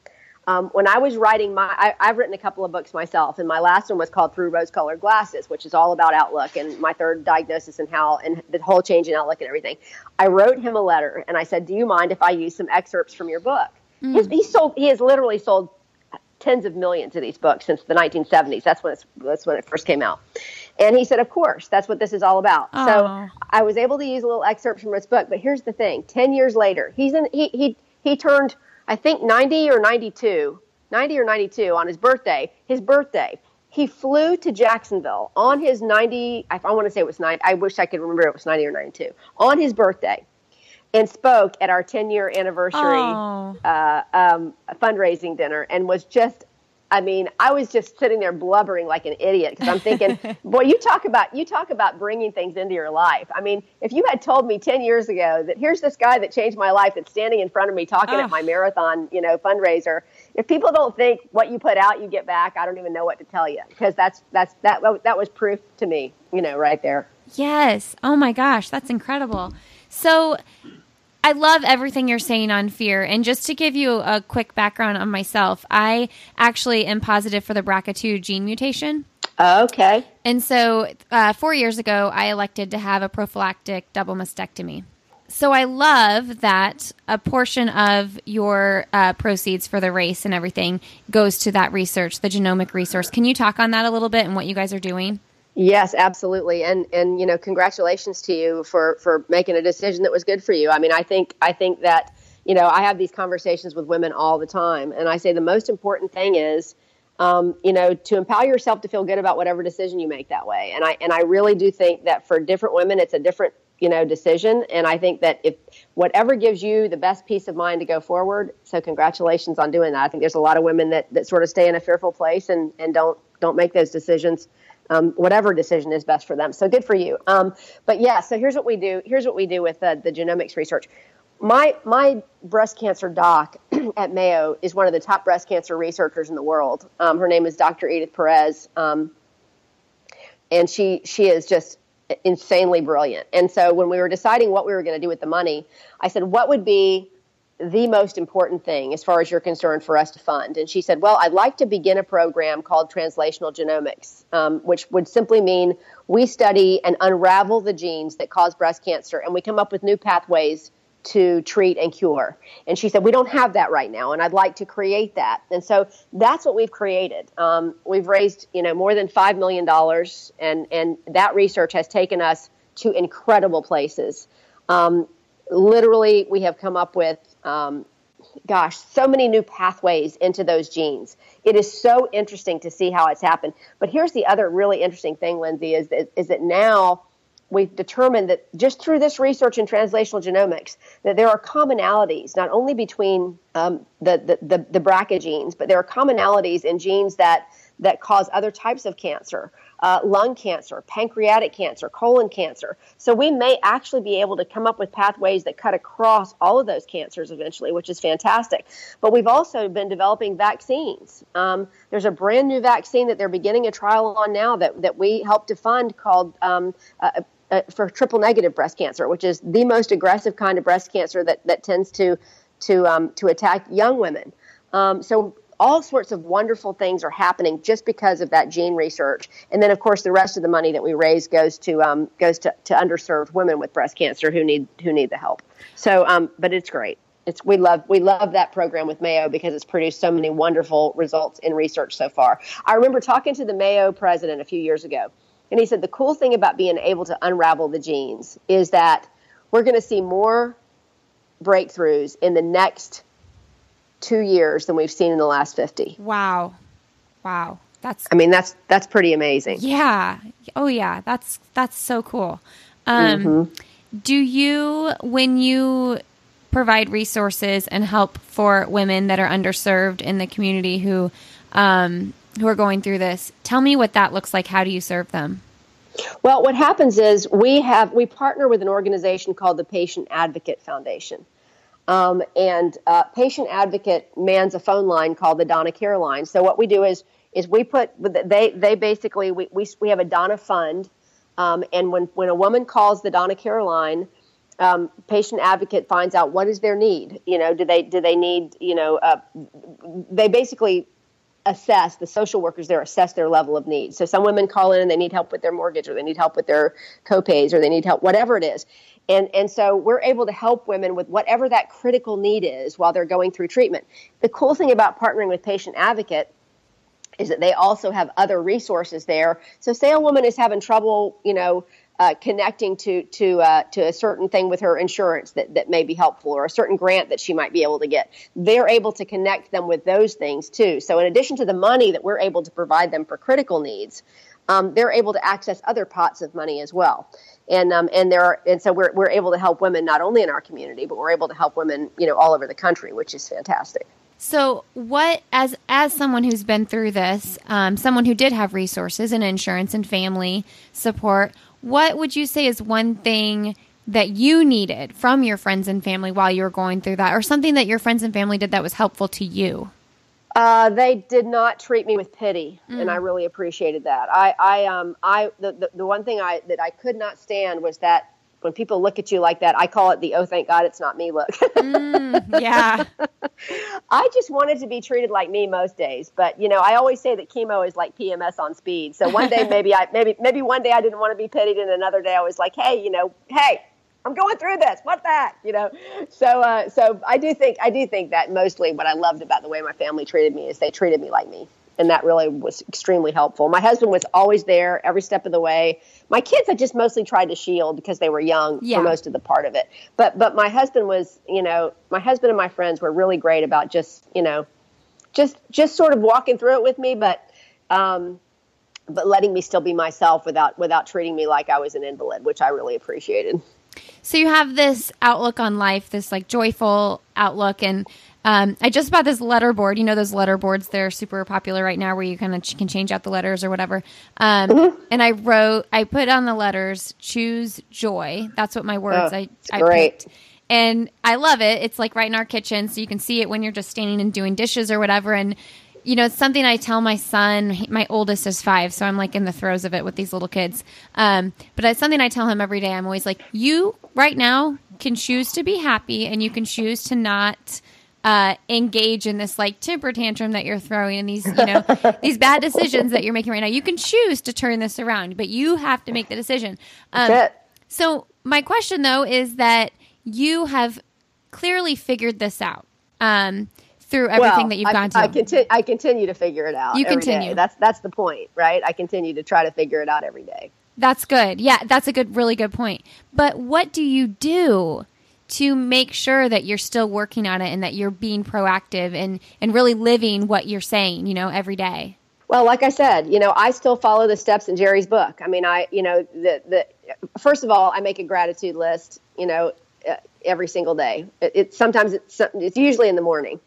[SPEAKER 2] Um, when I was writing my, I, have written a couple of books myself, and my last one was called Through Rose-Colored Glasses, which is all about outlook and my third diagnosis and how and the whole change in outlook and everything. I wrote him a letter and I said, "Do you mind if I use some excerpts from your book?" Mm. He sold, he has literally sold tens of millions of these books since the 1970s. That's when it's, that's when it first came out. And he said, Of course, that's what this is all about. Aww. So I was able to use a little excerpt from his book. But here's the thing 10 years later, he's in, he, he, he turned, I think, 90 or 92, 90 or 92 on his birthday, his birthday. He flew to Jacksonville on his 90, I, I want to say it was 90, I wish I could remember it was 90 or 92, on his birthday and spoke at our 10 year anniversary uh, um, fundraising dinner and was just I mean, I was just sitting there blubbering like an idiot because I'm thinking, <laughs> boy, you talk about you talk about bringing things into your life. I mean, if you had told me 10 years ago that here's this guy that changed my life that's standing in front of me talking oh. at my marathon, you know, fundraiser, if people don't think what you put out you get back, I don't even know what to tell you because that's that's that that was proof to me, you know, right there.
[SPEAKER 1] Yes. Oh my gosh, that's incredible. So I love everything you're saying on fear. And just to give you a quick background on myself, I actually am positive for the BRCA2 gene mutation.
[SPEAKER 2] Okay.
[SPEAKER 1] And so uh, four years ago, I elected to have a prophylactic double mastectomy. So I love that a portion of your uh, proceeds for the race and everything goes to that research, the genomic resource. Can you talk on that a little bit and what you guys are doing?
[SPEAKER 2] Yes, absolutely. And and you know, congratulations to you for for making a decision that was good for you. I mean, I think I think that you know, I have these conversations with women all the time, and I say the most important thing is um, you know, to empower yourself to feel good about whatever decision you make that way. And I and I really do think that for different women, it's a different you know decision. And I think that if whatever gives you the best peace of mind to go forward, so congratulations on doing that. I think there's a lot of women that that sort of stay in a fearful place and and don't don't make those decisions um, whatever decision is best for them. So good for you. Um, but yeah, so here's what we do. Here's what we do with the, the genomics research. My my breast cancer doc <clears throat> at Mayo is one of the top breast cancer researchers in the world. Um, her name is Dr. Edith Perez, um, and she she is just insanely brilliant. And so when we were deciding what we were going to do with the money, I said, what would be the most important thing as far as you're concerned for us to fund? And she said, Well, I'd like to begin a program called Translational Genomics, um, which would simply mean we study and unravel the genes that cause breast cancer and we come up with new pathways to treat and cure. And she said, We don't have that right now, and I'd like to create that. And so that's what we've created. Um, we've raised, you know, more than $5 million, and, and that research has taken us to incredible places. Um, literally, we have come up with, um, gosh, so many new pathways into those genes. It is so interesting to see how it's happened. But here's the other really interesting thing, Lindsey, is that, is that now we've determined that just through this research in translational genomics that there are commonalities not only between um, the, the, the, the BRCA genes, but there are commonalities in genes that that cause other types of cancer, uh, lung cancer, pancreatic cancer, colon cancer. So we may actually be able to come up with pathways that cut across all of those cancers eventually, which is fantastic. But we've also been developing vaccines. Um, there's a brand new vaccine that they're beginning a trial on now that, that we helped to fund called um, uh, uh, for triple negative breast cancer, which is the most aggressive kind of breast cancer that, that tends to to um, to attack young women. Um, so all sorts of wonderful things are happening just because of that gene research. And then, of course, the rest of the money that we raise goes to um, goes to, to underserved women with breast cancer who need who need the help. So, um, but it's great. It's we love we love that program with Mayo because it's produced so many wonderful results in research so far. I remember talking to the Mayo president a few years ago, and he said the cool thing about being able to unravel the genes is that we're going to see more breakthroughs in the next two years than we've seen in the last 50.
[SPEAKER 1] Wow. Wow. That's
[SPEAKER 2] I mean that's that's pretty amazing.
[SPEAKER 1] Yeah. Oh yeah, that's that's so cool. Um mm-hmm. do you when you provide resources and help for women that are underserved in the community who um who are going through this. Tell me what that looks like. How do you serve them?
[SPEAKER 2] Well, what happens is we have we partner with an organization called the Patient Advocate Foundation. Um, and uh, patient advocate mans a phone line called the Donna Care line. So what we do is is we put they they basically we we, we have a Donna fund, um, and when when a woman calls the Donna Care line, um, patient advocate finds out what is their need. You know, do they do they need you know uh, they basically assess the social workers there assess their level of need. So some women call in and they need help with their mortgage or they need help with their copays or they need help whatever it is. And and so we're able to help women with whatever that critical need is while they're going through treatment. The cool thing about partnering with Patient Advocate is that they also have other resources there. So say a woman is having trouble, you know, uh, connecting to to uh, to a certain thing with her insurance that, that may be helpful or a certain grant that she might be able to get. They're able to connect them with those things too. So in addition to the money that we're able to provide them for critical needs, um, they're able to access other pots of money as well. And um, and there are, and so we're we're able to help women not only in our community, but we're able to help women you know all over the country, which is fantastic.
[SPEAKER 1] So, what as as someone who's been through this, um, someone who did have resources and insurance and family support, what would you say is one thing that you needed from your friends and family while you were going through that, or something that your friends and family did that was helpful to you?
[SPEAKER 2] Uh, they did not treat me with pity, mm. and I mm. really appreciated that. I, I, um, I, the, the, the one thing I that I could not stand was that when people look at you like that, I call it the "oh, thank God it's not me" look. <laughs>
[SPEAKER 1] mm, yeah. <laughs>
[SPEAKER 2] I just wanted to be treated like me most days, but you know, I always say that chemo is like PMS on speed. So one day <laughs> maybe I maybe maybe one day I didn't want to be pitied, and another day I was like, hey, you know, hey, I'm going through this. What that? You know. So uh, so I do think I do think that mostly what I loved about the way my family treated me is they treated me like me and that really was extremely helpful. My husband was always there every step of the way. My kids I just mostly tried to shield because they were young yeah. for most of the part of it. But but my husband was, you know, my husband and my friends were really great about just, you know, just just sort of walking through it with me, but um, but letting me still be myself without without treating me like I was an invalid, which I really appreciated.
[SPEAKER 1] So you have this outlook on life, this like joyful outlook, and um, I just bought this letter board. You know those letter boards; they're super popular right now, where you kind of ch- can change out the letters or whatever. Um, mm-hmm. And I wrote, I put on the letters, "Choose joy." That's what my words.
[SPEAKER 2] Oh,
[SPEAKER 1] I,
[SPEAKER 2] I great.
[SPEAKER 1] Picked. And I love it. It's like right in our kitchen, so you can see it when you're just standing and doing dishes or whatever. And you know, it's something I tell my son. My oldest is five, so I'm like in the throes of it with these little kids. Um, but it's something I tell him every day. I'm always like, you right now can choose to be happy and you can choose to not uh, engage in this like temper tantrum that you're throwing and these, you know, <laughs> these bad decisions that you're making right now. You can choose to turn this around, but you have to make the decision. Um, so my question though is that you have clearly figured this out um, through everything
[SPEAKER 2] well,
[SPEAKER 1] that you've
[SPEAKER 2] I,
[SPEAKER 1] gone to.
[SPEAKER 2] I, conti- I continue to figure it out.
[SPEAKER 1] You
[SPEAKER 2] every day.
[SPEAKER 1] continue.
[SPEAKER 2] That's that's the point, right? I continue to try to figure it out every day.
[SPEAKER 1] That's good. Yeah, that's a good, really good point. But what do you do to make sure that you're still working on it and that you're being proactive and, and really living what you're saying, you know, every day?
[SPEAKER 2] Well, like I said, you know, I still follow the steps in Jerry's book. I mean, I, you know, the the first of all, I make a gratitude list, you know, uh, every single day. It, it sometimes it's it's usually in the morning,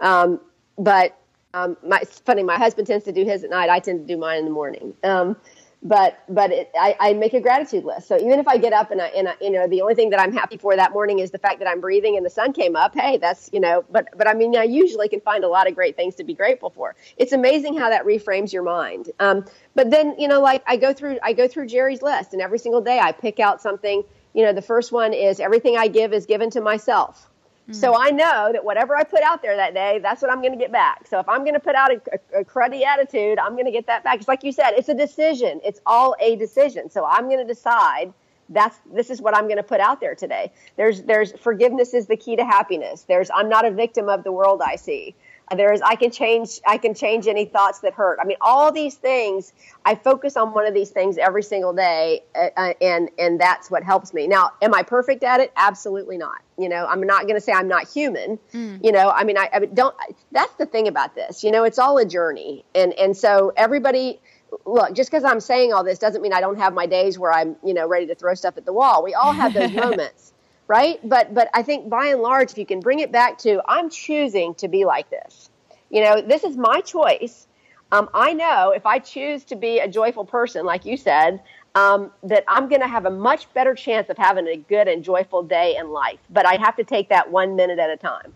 [SPEAKER 2] um, but um, my, it's funny. My husband tends to do his at night. I tend to do mine in the morning. Um, but but it, I, I make a gratitude list. So even if I get up and I, and I, you know the only thing that I'm happy for that morning is the fact that I'm breathing and the sun came up. Hey, that's you know. But but I mean I usually can find a lot of great things to be grateful for. It's amazing how that reframes your mind. Um, but then you know like I go through I go through Jerry's list and every single day I pick out something. You know the first one is everything I give is given to myself. Mm. So I know that whatever I put out there that day, that's what I'm going to get back. So if I'm going to put out a, a, a cruddy attitude, I'm going to get that back. It's like you said, it's a decision. It's all a decision. So I'm going to decide that's this is what I'm going to put out there today. There's there's forgiveness is the key to happiness. There's I'm not a victim of the world I see. There's I can change I can change any thoughts that hurt. I mean all these things. I focus on one of these things every single day, uh, and and that's what helps me. Now, am I perfect at it? Absolutely not. You know, I'm not going to say I'm not human. You know, I mean, I, I don't. That's the thing about this. You know, it's all a journey, and and so everybody look, just because I'm saying all this doesn't mean I don't have my days where I'm, you know, ready to throw stuff at the wall. We all have those <laughs> moments, right? But but I think by and large, if you can bring it back to I'm choosing to be like this, you know, this is my choice. Um, I know if I choose to be a joyful person, like you said, um, that I'm going to have a much better chance of having a good and joyful day in life. But I have to take that one minute at a time.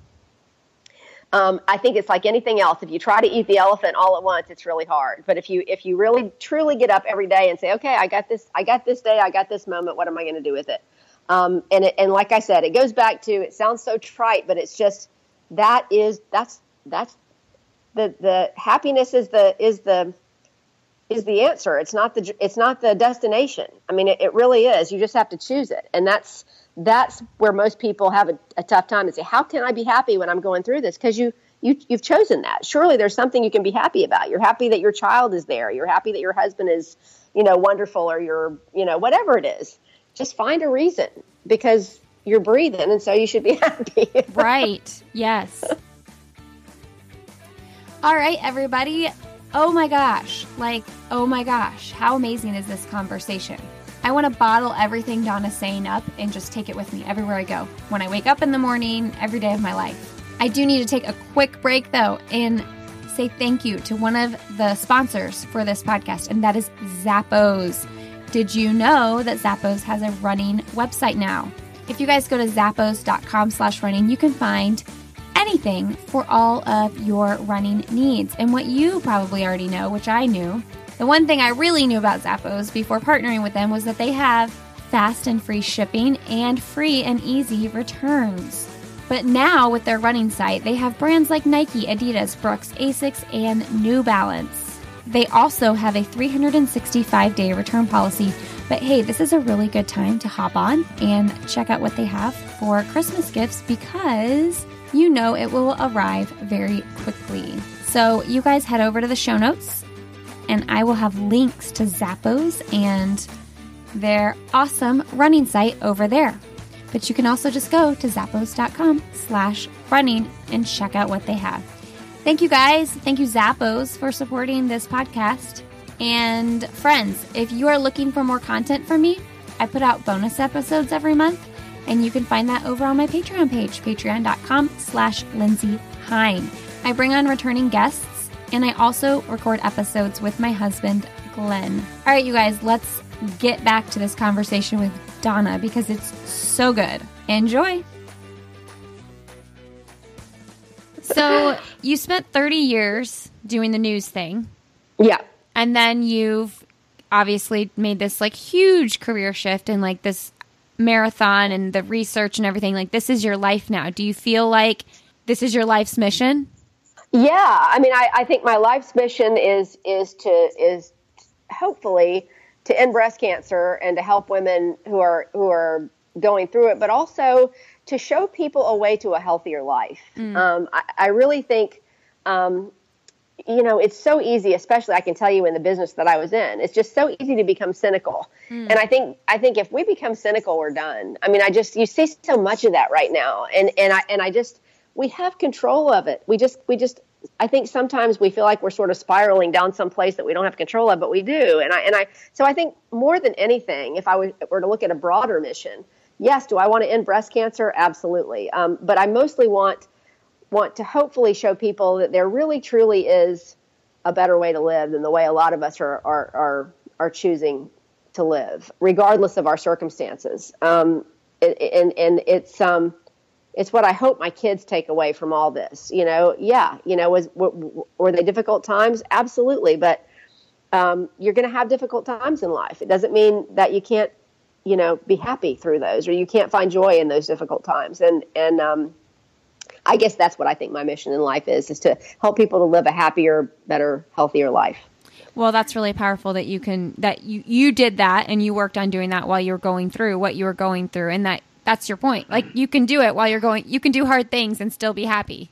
[SPEAKER 2] Um, I think it's like anything else. If you try to eat the elephant all at once, it's really hard. But if you if you really truly get up every day and say, okay, I got this, I got this day, I got this moment. What am I going to do with it? Um, and it, and like I said, it goes back to it sounds so trite, but it's just that is that's that's the the happiness is the is the is the answer. It's not the it's not the destination. I mean, it, it really is. You just have to choose it, and that's that's where most people have a, a tough time and say, "How can I be happy when I'm going through this?" Because you you you've chosen that. Surely there's something you can be happy about. You're happy that your child is there. You're happy that your husband is, you know, wonderful, or you're, you know, whatever it is. Just find a reason because you're breathing, and so you should be <laughs> happy.
[SPEAKER 1] Right. Yes. All right, everybody. Oh my gosh. Like, oh my gosh. How amazing is this conversation? I want to bottle everything Donna's saying up and just take it with me everywhere I go. When I wake up in the morning, every day of my life. I do need to take a quick break though and say thank you to one of the sponsors for this podcast, and that is Zappos. Did you know that Zappos has a running website now? If you guys go to zappos.com slash running, you can find anything for all of your running needs. And what you probably already know, which I knew, the one thing I really knew about Zappos before partnering with them was that they have fast and free shipping and free and easy returns. But now with their running site, they have brands like Nike, Adidas, Brooks, Asics, and New Balance. They also have a 365 day return policy. But hey, this is a really good time to hop on and check out what they have for Christmas gifts because you know it will arrive very quickly. So you guys head over to the show notes and I will have links to Zappos and their awesome running site over there. But you can also just go to zappos.com slash running and check out what they have. Thank you guys. Thank you, Zappos, for supporting this podcast. And friends, if you are looking for more content from me, I put out bonus episodes every month, and you can find that over on my Patreon page, patreon.com slash Lindsey Hein. I bring on returning guests, and I also record episodes with my husband, Glenn. All right, you guys, let's get back to this conversation with Donna because it's so good. Enjoy. So, you spent 30 years doing the news thing,
[SPEAKER 2] yeah.
[SPEAKER 1] and then you've obviously made this like huge career shift and like this marathon and the research and everything, like this is your life now. Do you feel like this is your life's mission?
[SPEAKER 2] Yeah, I mean, I, I think my life's mission is is to is hopefully to end breast cancer and to help women who are who are going through it, but also to show people a way to a healthier life. Mm. Um, I, I, really think, um, you know, it's so easy, especially I can tell you in the business that I was in, it's just so easy to become cynical. Mm. And I think I think if we become cynical, we're done. I mean, I just you see so much of that right now, and and I and I just we have control of it. We just we just I think sometimes we feel like we're sort of spiraling down some place that we don't have control of, but we do. And I and I so I think more than anything, if I were to look at a broader mission, yes, do I want to end breast cancer? Absolutely. Um, but I mostly want want to hopefully show people that there really truly is a better way to live than the way a lot of us are are are, are choosing to live, regardless of our circumstances. Um, and and it's um it's what I hope my kids take away from all this. You know, yeah, you know, was were, they difficult times? Absolutely, but um, you're going to have difficult times in life. It doesn't mean that you can't, you know, be happy through those, or you can't find joy in those difficult times. And and um, I guess that's what I think my mission in life is: is to help people to live a happier, better, healthier life.
[SPEAKER 1] Well, that's really powerful that you can that you you did that and you worked on doing that while you were going through what you were going through, and that that's your point. Like you can do it while you're going. You can do hard things and still be happy.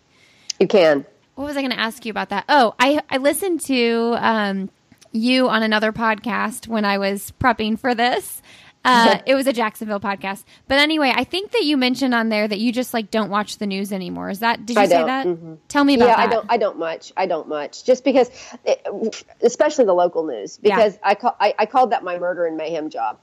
[SPEAKER 2] You can.
[SPEAKER 1] What was I going to ask you about that? Oh, I I listened to um, you on another podcast when I was prepping for this. Uh, <laughs> it was a Jacksonville podcast. But anyway, I think that you mentioned on there that you just like don't watch the news anymore. Is that did you I say that? Mm-hmm. Tell me about that.
[SPEAKER 2] yeah,
[SPEAKER 1] that.
[SPEAKER 2] I don't. I don't much. I don't much. Just because, it, especially the local news, because yeah. I, call, I I called that my murder and mayhem job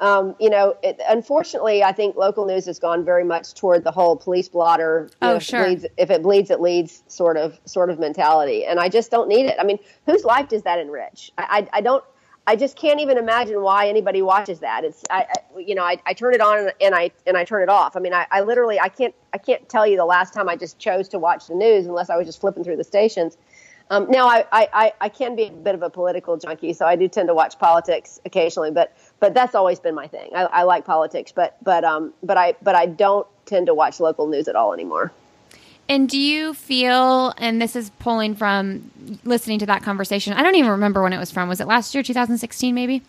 [SPEAKER 2] um, you know, it, unfortunately, I think local news has gone very much toward the whole police blotter.
[SPEAKER 1] Oh,
[SPEAKER 2] know,
[SPEAKER 1] sure.
[SPEAKER 2] If it, bleeds, if it bleeds, it leads sort of sort of mentality, and I just don't need it. I mean, whose life does that enrich? I, I, I don't. I just can't even imagine why anybody watches that. It's, I, I you know, I, I turn it on and I and I turn it off. I mean, I, I literally, I can't, I can't tell you the last time I just chose to watch the news unless I was just flipping through the stations. Um, now, I, I, I can be a bit of a political junkie, so I do tend to watch politics occasionally, but but that's always been my thing. I, I like politics, but but um, but I but I don't tend to watch local news at all anymore.
[SPEAKER 1] And do you feel, and this is pulling from listening to that conversation, I don't even remember when it was from. Was it last year, 2016, maybe?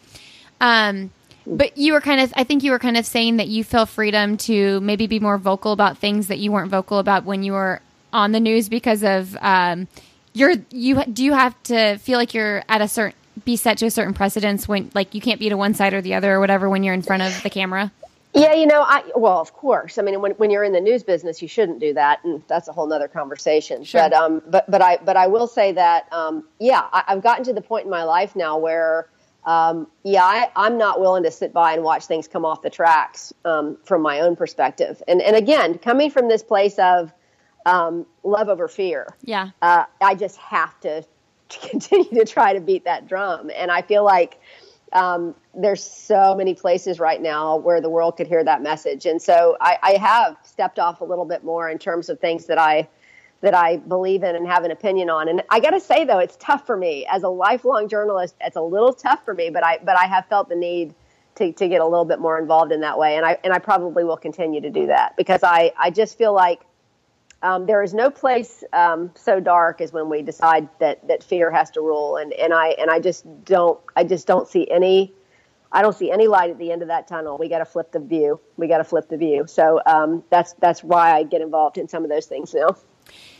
[SPEAKER 1] Um, but you were kind of, I think you were kind of saying that you feel freedom to maybe be more vocal about things that you weren't vocal about when you were on the news because of um, you're you do you have to feel like you're at a certain be set to a certain precedence when like you can't be to one side or the other or whatever when you're in front of the camera
[SPEAKER 2] yeah you know i well of course i mean when, when you're in the news business you shouldn't do that and that's a whole nother conversation
[SPEAKER 1] sure.
[SPEAKER 2] but um but but i but i will say that um yeah I, have gotten to the point in my life now where um, yeah, I, I'm not willing to sit by and watch things come off the tracks um, from my own perspective. And and again, coming from this place of um, love over fear.
[SPEAKER 1] Yeah.
[SPEAKER 2] Uh, I just have to, to, <laughs> continue to try to beat that drum. And I feel like um, there's so many places right now where the world could hear that message. And so I, I, have stepped off a little bit more in terms of things that I that I believe in and have an opinion on. And I got to say though, it's tough for me as a lifelong journalist. It's a little tough for me, but I but I have felt the need to, to get a little bit more involved in that way. And I and I probably will continue to do that because I I just feel like um, there is no place um, so dark as when we decide that that fear has to rule, and and I and I just don't I just don't see any I don't see any light at the end of that tunnel. We got to flip the view. We got to flip the view. So um, that's that's why I get involved in some of those things now.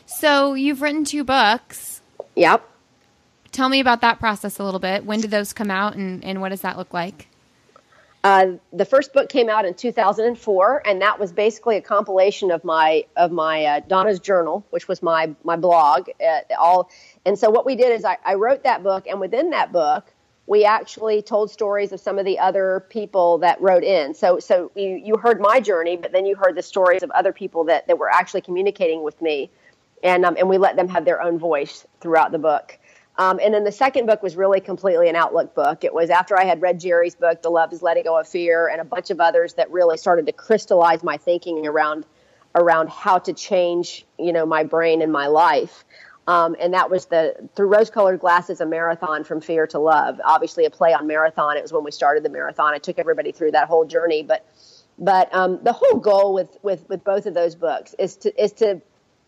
[SPEAKER 1] So you've written two books.
[SPEAKER 2] Yep.
[SPEAKER 1] Tell me about that process a little bit. When did those come out, and and what does that look like?
[SPEAKER 2] Uh, the first book came out in 2004, and that was basically a compilation of my of my uh, Donna's Journal, which was my my blog. Uh, all and so what we did is I, I, wrote that book, and within that book, we actually told stories of some of the other people that wrote in. So so you, you heard my journey, but then you heard the stories of other people that that were actually communicating with me, and um, and we let them have their own voice throughout the book. Um, and then the second book was really completely an outlook book. It was after I had read Jerry's book, The Love is Letting Go of Fear, and a bunch of others that really started to crystallize my thinking around around how to change, you know, my brain and my life. Um, and that was the through rose-colored glasses, a marathon from fear to love. Obviously, a play on marathon. It was when we started the marathon. I took everybody through that whole journey, but but um, the whole goal with, with with both of those books is to is to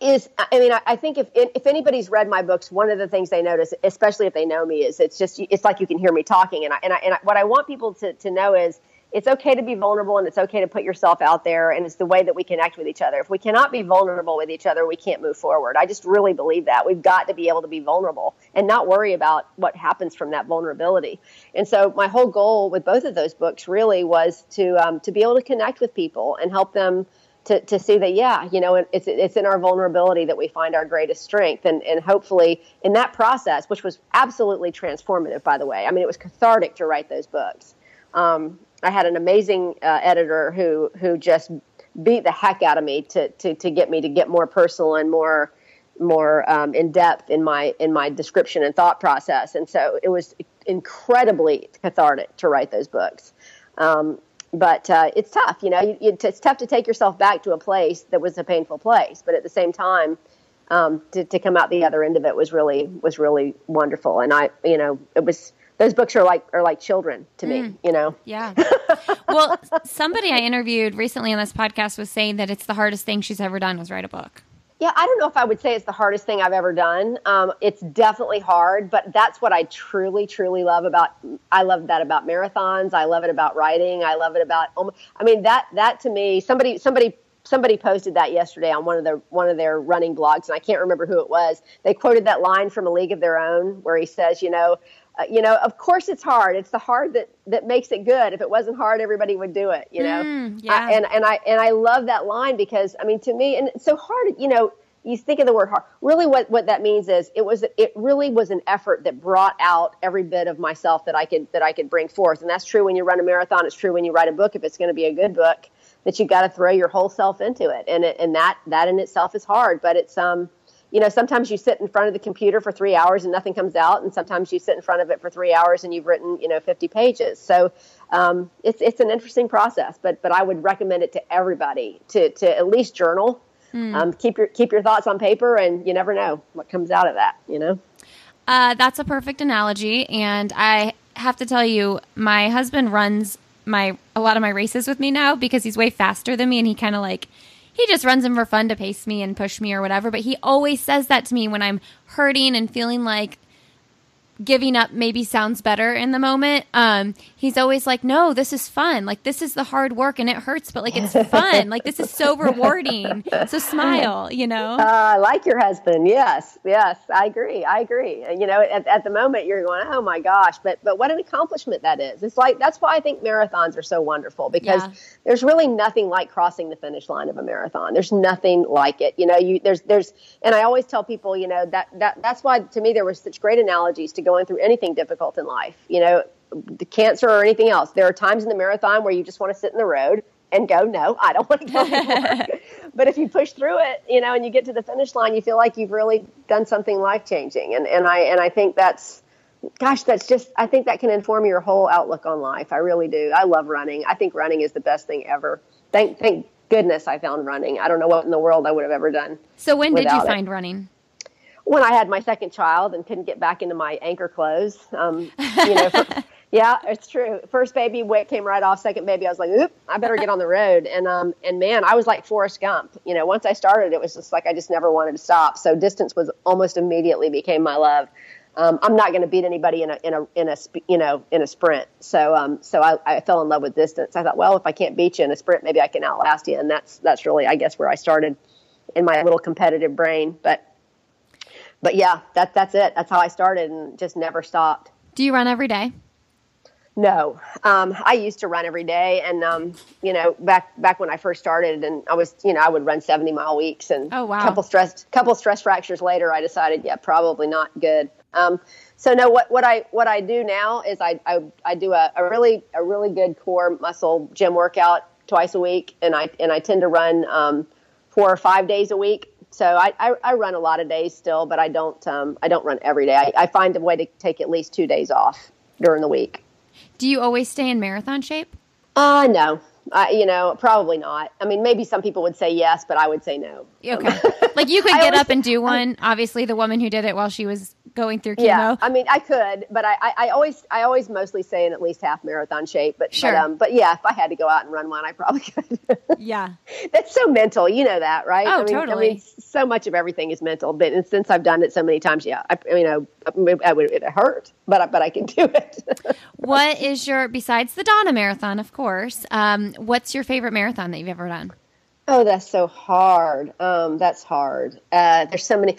[SPEAKER 2] is I mean I, think if if anybody's read my books, one of the things they notice, especially if they know me, is it's just it's like you can hear me talking, and I and I, and I, what I want people to to know is it's okay to be vulnerable and it's okay to put yourself out there and it's the way that we connect with each other. If we cannot be vulnerable with each other we can't move forward. I just really believe that. We've got to be able to be vulnerable and not worry about what happens from that vulnerability. And so my whole goal with both of those books really was to um, to be able to connect with people and help them to, to see that yeah you know it's it's in our vulnerability that we find our greatest strength and and hopefully in that process which was absolutely transformative by the way i mean it was cathartic to write those books um, I had an amazing uh, editor who who just beat the heck out of me to, to to get me to get more personal and more more um, in depth in my in my description and thought process. And so it was incredibly cathartic to write those books. Um, but uh, it's tough, you know. You, you, it's tough to take yourself back to a place that was a painful place, but at the same time, um, to, to come out the other end of it was really was really wonderful. And I, you know, it was those books are like are like children to me mm. you know
[SPEAKER 1] yeah <laughs> well somebody i interviewed recently on this podcast was saying that it's the hardest thing she's ever done was write a book
[SPEAKER 2] yeah i don't know if i would say it's the hardest thing i've ever done. Um, it's definitely hard but that's what i truly truly love about i love that about marathons. I love it about writing. I love it about i mean that that to me somebody somebody somebody posted that yesterday on one of their one of their running blogs and i can't remember who it was. They quoted that line from a league of their own where he says you know uh, you know, of course it's hard. It's the hard that that makes it good. If it wasn't hard, everybody would do it. You know,
[SPEAKER 1] mm, yeah.
[SPEAKER 2] I, and and I and I love that line because I mean, to me, and it's so hard. You know, you think of the word hard. Really, what what that means is it was it really was an effort that brought out every bit of myself that I could that I could bring forth. And that's true when you run a marathon. It's true when you write a book. If it's going to be a good book, that you got to throw your whole self into it. And it, and that that in itself is hard. But it's um you know, sometimes you sit in front of the computer for three hours and nothing comes out, and sometimes you sit in front of it for three hours and you've written, you know, 50 pages. So um, it's it's an interesting process, but but I would recommend it to everybody to to at least journal, mm. um, keep your keep your thoughts on paper, and you never know what comes out of that. You know,
[SPEAKER 1] uh, that's a perfect analogy, and I have to tell you, my husband runs my a lot of my races with me now because he's way faster than me, and he kind of like he just runs them for fun to pace me and push me or whatever. But he always says that to me when I'm hurting and feeling like giving up maybe sounds better in the moment. Um, he's always like, "No, this is fun. Like this is the hard work and it hurts, but like it's fun. like this is so <laughs> rewarding. So smile, you know."
[SPEAKER 2] Uh, I like your husband. Yes, yes, I agree. I agree. You know, at, at the moment you're going, "Oh my gosh," but but what an accomplishment that is. It's like that's why I think marathons are so wonderful because yeah. there's really nothing like crossing the finish line of a marathon. There's nothing like it. You know, you there's there's and I always tell people, you know, that that that's why to me there were such great analogies to going through anything difficult in life. You know, the cancer or anything else. There are times in the marathon where you just want to sit in the road and go, no, I don't want to go anymore. <laughs> but if you push through it, you know, and you get to the finish line, you feel like you've really done something life changing. And and I and I think that's, gosh, that's just I think that can inform your whole outlook on life. I really do. I love running. I think running is the best thing ever. Thank thank goodness I found running. I don't know what in the world I would have ever done.
[SPEAKER 1] So when did you find it. running?
[SPEAKER 2] When I had my second child and couldn't get back into my anchor clothes. Um, you know, for, <laughs> yeah, it's true. First baby weight came right off. Second baby, I was like, oop, I better get on the road. And um, and man, I was like Forrest Gump. You know, once I started, it was just like I just never wanted to stop. So distance was almost immediately became my love. Um, I'm not going to beat anybody in a in a in a you know in a sprint. So um, so I, I fell in love with distance. I thought, well, if I can't beat you in a sprint, maybe I can outlast you. And that's that's really, I guess, where I started in my little competitive brain. But but yeah, that that's it. That's how I started and just never stopped.
[SPEAKER 1] Do you run every day?
[SPEAKER 2] No, um, I used to run every day, and um, you know, back back when I first started, and I was, you know, I would run seventy mile weeks, and
[SPEAKER 1] oh wow,
[SPEAKER 2] couple stress couple stress fractures later, I decided, yeah, probably not good. Um, so no, what what I what I do now is I I, I do a, a really a really good core muscle gym workout twice a week, and I and I tend to run um, four or five days a week so I, I, I, run a lot of days still, but I don't um, I don't run every day. I, I find a way to take at least two days off during the week.
[SPEAKER 1] Do you always stay in marathon shape?
[SPEAKER 2] Uh no. I, you know, probably not. I mean, maybe some people would say yes, but I would say no.
[SPEAKER 1] Okay. <laughs> like you could get up and do one. Obviously, the woman who did it while she was going through chemo?
[SPEAKER 2] Yeah, I mean, I could, but I, I, I always, I always mostly say in at least half marathon shape. But,
[SPEAKER 1] Sure.
[SPEAKER 2] but, um, but yeah, if I had to go out and run one, I probably <laughs> could.
[SPEAKER 1] Yeah.
[SPEAKER 2] That's so mental, you know that, right?
[SPEAKER 1] Oh,
[SPEAKER 2] I mean,
[SPEAKER 1] totally.
[SPEAKER 2] I mean, so much of everything is mental. But and since I've done it so many times, yeah, I, you know, I would it hurt, but I, but I can <laughs> do it.
[SPEAKER 1] What is your besides the Donna Marathon, of course? Um, what's your favorite marathon that you've ever done?
[SPEAKER 2] oh, that's so hard. Um, that's hard. Uh, there's so many.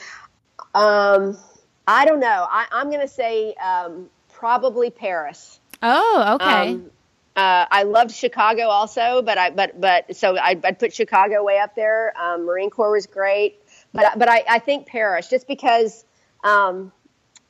[SPEAKER 2] Um, I don't know. I, I'm going to say um, probably Paris.
[SPEAKER 1] Oh, okay.
[SPEAKER 2] Um, uh, I loved Chicago also, but I but but so I, I'd put Chicago way up there. Um, Marine Corps was great, but but I, I think Paris just because um,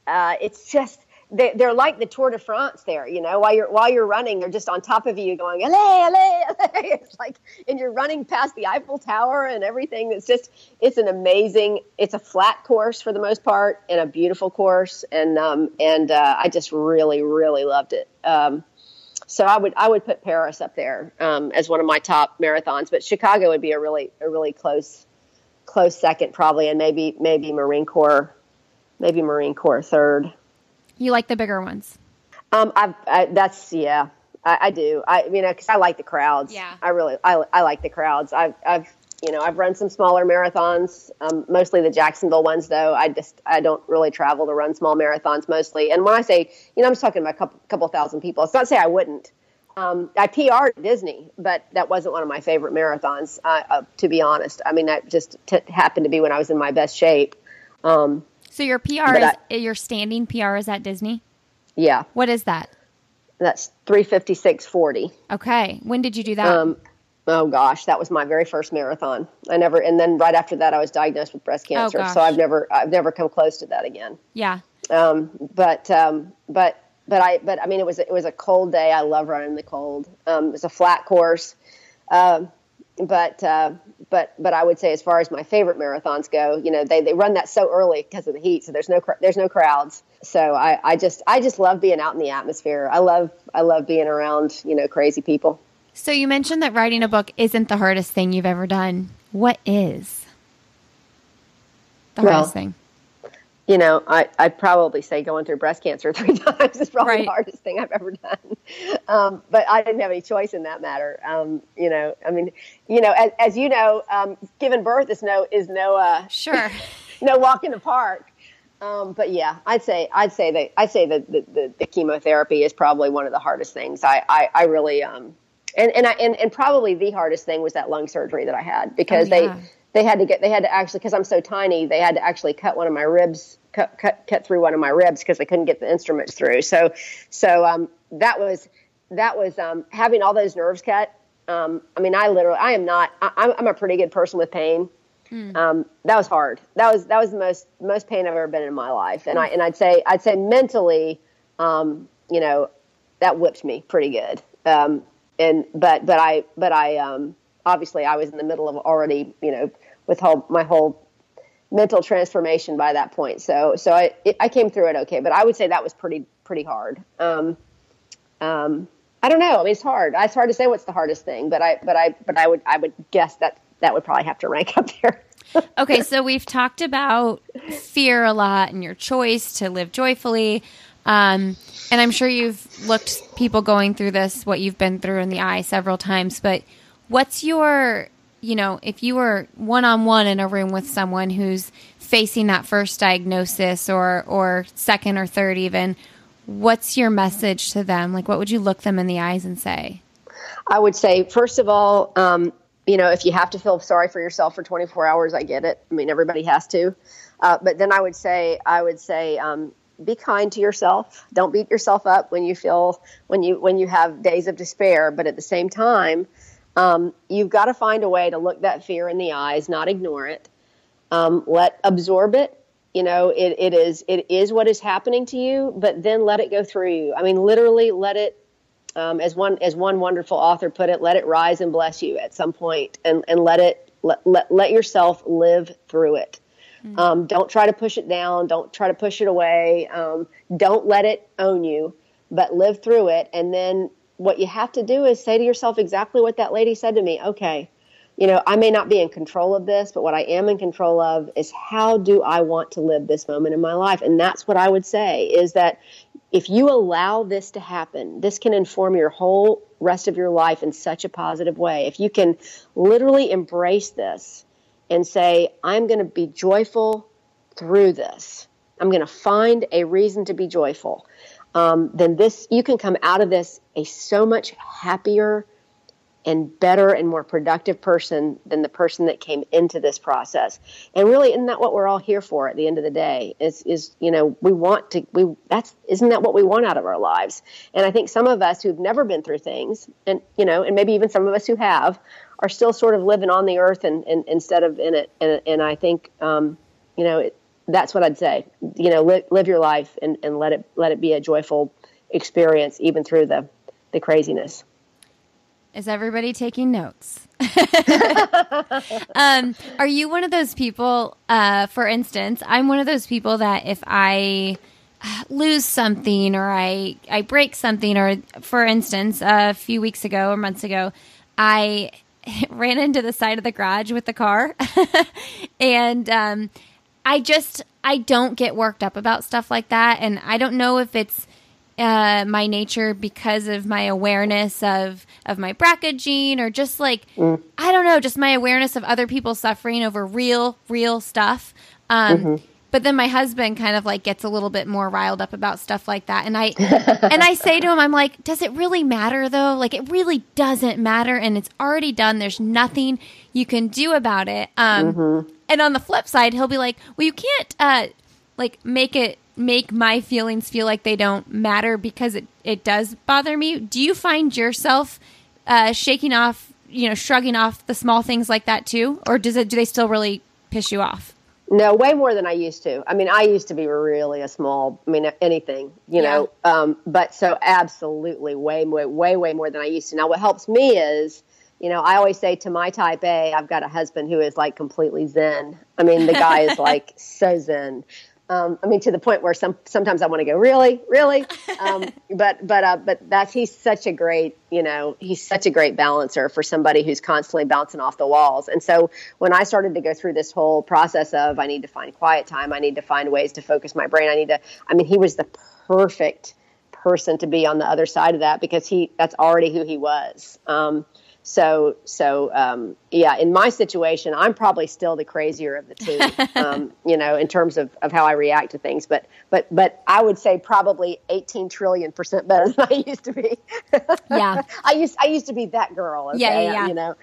[SPEAKER 2] uh, it's just they, they're like the Tour de France there. You know, while you're while you're running, they're just on top of you going allez allez allez. <laughs> It's like and you're running past the Eiffel Tower and everything. It's just it's an amazing. It's a flat course for the most part and a beautiful course, and um, and uh, I just really really loved it. Um, so I would I would put Paris up there um, as one of my top marathons, but Chicago would be a really a really close close second probably, and maybe maybe Marine Corps maybe Marine Corps third.
[SPEAKER 1] You like the bigger ones.
[SPEAKER 2] Um, I've, I that's yeah, I, I do. I you know because I like the crowds.
[SPEAKER 1] Yeah.
[SPEAKER 2] I really I, I like the crowds. I've I've you know I've run some smaller marathons, um, mostly the Jacksonville ones though. I just I don't really travel to run small marathons mostly. And when I say you know I'm just talking about a couple couple thousand people. It's not to say I wouldn't. Um, I PR'd Disney, but that wasn't one of my favorite marathons. Uh, uh, to be honest, I mean that just t- happened to be when I was in my best shape. Um,
[SPEAKER 1] So your PR is your standing PR is at Disney.
[SPEAKER 2] yeah,
[SPEAKER 1] What is that?
[SPEAKER 2] that's three fifty six forty.
[SPEAKER 1] Okay. When did you do that?
[SPEAKER 2] Um, oh gosh, that was my very first marathon. I never, and then right after that, I was diagnosed with breast cancer.
[SPEAKER 1] Oh,
[SPEAKER 2] so I've never, I've never come close to that again.
[SPEAKER 1] yeah.
[SPEAKER 2] Um, but, um, but, but I, but I mean, it was, it was a cold day. I love running in the cold. Um, it was a flat course. Um, but, uh, but, but I would say as far as my favorite marathons go, you know, they, they run that so early because of the heat. So there's no, cr- there's no crowds. So I, I just, I just love being out in the atmosphere. I love, I love being around, you know, crazy people.
[SPEAKER 1] So you mentioned that writing a book isn't the hardest thing you've ever done. What is the
[SPEAKER 2] Well,
[SPEAKER 1] hardest thing?
[SPEAKER 2] You know, I, I'd probably say going through breast cancer <laughs> three times is probably
[SPEAKER 1] Right.
[SPEAKER 2] the hardest thing I've ever done. Um, but I didn't have any choice in that matter. Um, you know, I mean, you know, as, as you know, um, giving birth is no is no uh,
[SPEAKER 1] Sure. <laughs>
[SPEAKER 2] no walk in the park. Um, but yeah, I'd say I'd say that I'd say that the, the, the chemotherapy is probably one of the hardest things. I I, I really um, and and I and, and probably the hardest thing was that lung surgery that I had because
[SPEAKER 1] Oh, yeah.
[SPEAKER 2] they they had to get they had to actually because I'm so tiny they had to actually cut one of my ribs cut cut cut through one of my ribs because they couldn't get the instruments through. So so um, that was that was um, having all those nerves cut. Um, I mean, I literally I am not I, I'm I'm a pretty good person with pain um, that was hard. That was that was the most most pain I've ever been in my life, and I and I'd say I'd say mentally, um, you know, that whipped me pretty good. Um, and but but I but I um, obviously I was in the middle of already you know with whole my whole mental transformation by that point. So so I it, I came through it okay, but I would say that was pretty pretty hard. Um, um, I don't know. I mean, it's hard. It's hard to say what's the hardest thing, but I but I but I would I would guess that that would probably have to rank up there. <laughs>
[SPEAKER 1] Okay, so we've talked about fear a lot and your choice to live joyfully. Um, and I'm sure you've looked people going through this, what you've been through in the eye several times. But what's your, you know, if you were one on one in a room with someone who's facing that first diagnosis or, or second or third, even, what's your message to them? Like, what would you look them in the eyes and say?
[SPEAKER 2] I would say, first of all, um, you know, if you have to feel sorry for yourself for 24 hours, I get it. I mean, everybody has to. Uh, but then I would say, I would say, um, be kind to yourself. Don't beat yourself up when you feel when you when you have days of despair. But at the same time, um, you've got to find a way to look that fear in the eyes, not ignore it. Um, let absorb it. You know, it, it is it is what is happening to you, but then let it go through you. I mean, literally, let it um, as one as one wonderful author put it, let it rise and bless you at some point, and and let it let let, let yourself live through it. Um, don't try to push it down. Don't try to push it away. Um, don't let it own you, but live through it. And then what you have to do is say to yourself exactly what that lady said to me. Okay, you know, I may not be in control of this, but what I am in control of is how do I want to live this moment in my life? And that's what I would say is that if you allow this to happen, this can inform your whole rest of your life in such a positive way. If you can literally embrace this and say, I'm going to be joyful through this, I'm going to find a reason to be joyful, um, then this, you can come out of this a so much happier, and better and more productive person than the person that came into this process. And really, isn't that what we're all here for at the end of the day? Is is you know we want to we that's isn't that what we want out of our lives? And I think some of us who've never been through things, and you know, and maybe even some of us who have, are still sort of living on the earth and, and instead of in it. And and I think um, you know it, that's what I'd say. You know, li- live your life and, and let it let it be a joyful experience even through the the craziness.
[SPEAKER 1] Is everybody taking notes? <laughs> um, are you one of those people, uh, for instance, I'm one of those people that if I lose something or I, I break something, or for instance, a few weeks ago or months ago, I <laughs> ran into the side of the garage with the car. <laughs> and um, I just, I don't get worked up about stuff like that. And I don't know if it's, uh, my nature because of my awareness of of my BRCA gene or just like mm. I don't know, just my awareness of other people suffering over real real stuff. Um, mm-hmm. But then my husband kind of like gets a little bit more riled up about stuff like that, and I <laughs> and I say to him, I'm like, does it really matter though? Like it really doesn't matter, and it's already done. There's nothing you can do about it. Um, mm-hmm. And on the flip side, he'll be like, well, you can't uh, like make it make my feelings feel like they don't matter because it, it does bother me. Do you find yourself uh, shaking off, you know, shrugging off the small things like that too? Or does it, do they still really piss you off?
[SPEAKER 2] No, way more than I used to. I mean, I used to be really a small, I mean, anything, you yeah. know, um, but so absolutely way, way, way, way more than I used to. Now, what helps me is, you know, I always say to my type A, I've got a husband who is like completely zen. I mean, the guy is like <laughs> so zen. Um, I mean, to the point where some sometimes I want to go, really, really. Um, <laughs> but but uh, but that's he's such a great, you know, he's such a great balancer for somebody who's constantly bouncing off the walls. And so when I started to go through this whole process of I need to find quiet time, I need to find ways to focus my brain, I need to. I mean, he was the perfect person to be on the other side of that because he that's already who he was. Um, so, so um, yeah, in my situation, I'm probably still the crazier of the two, <laughs> um, you know, in terms of, of how I react to things. But, but, but I would say probably 18 trillion percent better than I used to be. <laughs>
[SPEAKER 1] yeah,
[SPEAKER 2] I used I used to be that girl. Okay?
[SPEAKER 1] Yeah, yeah, yeah.
[SPEAKER 2] you know,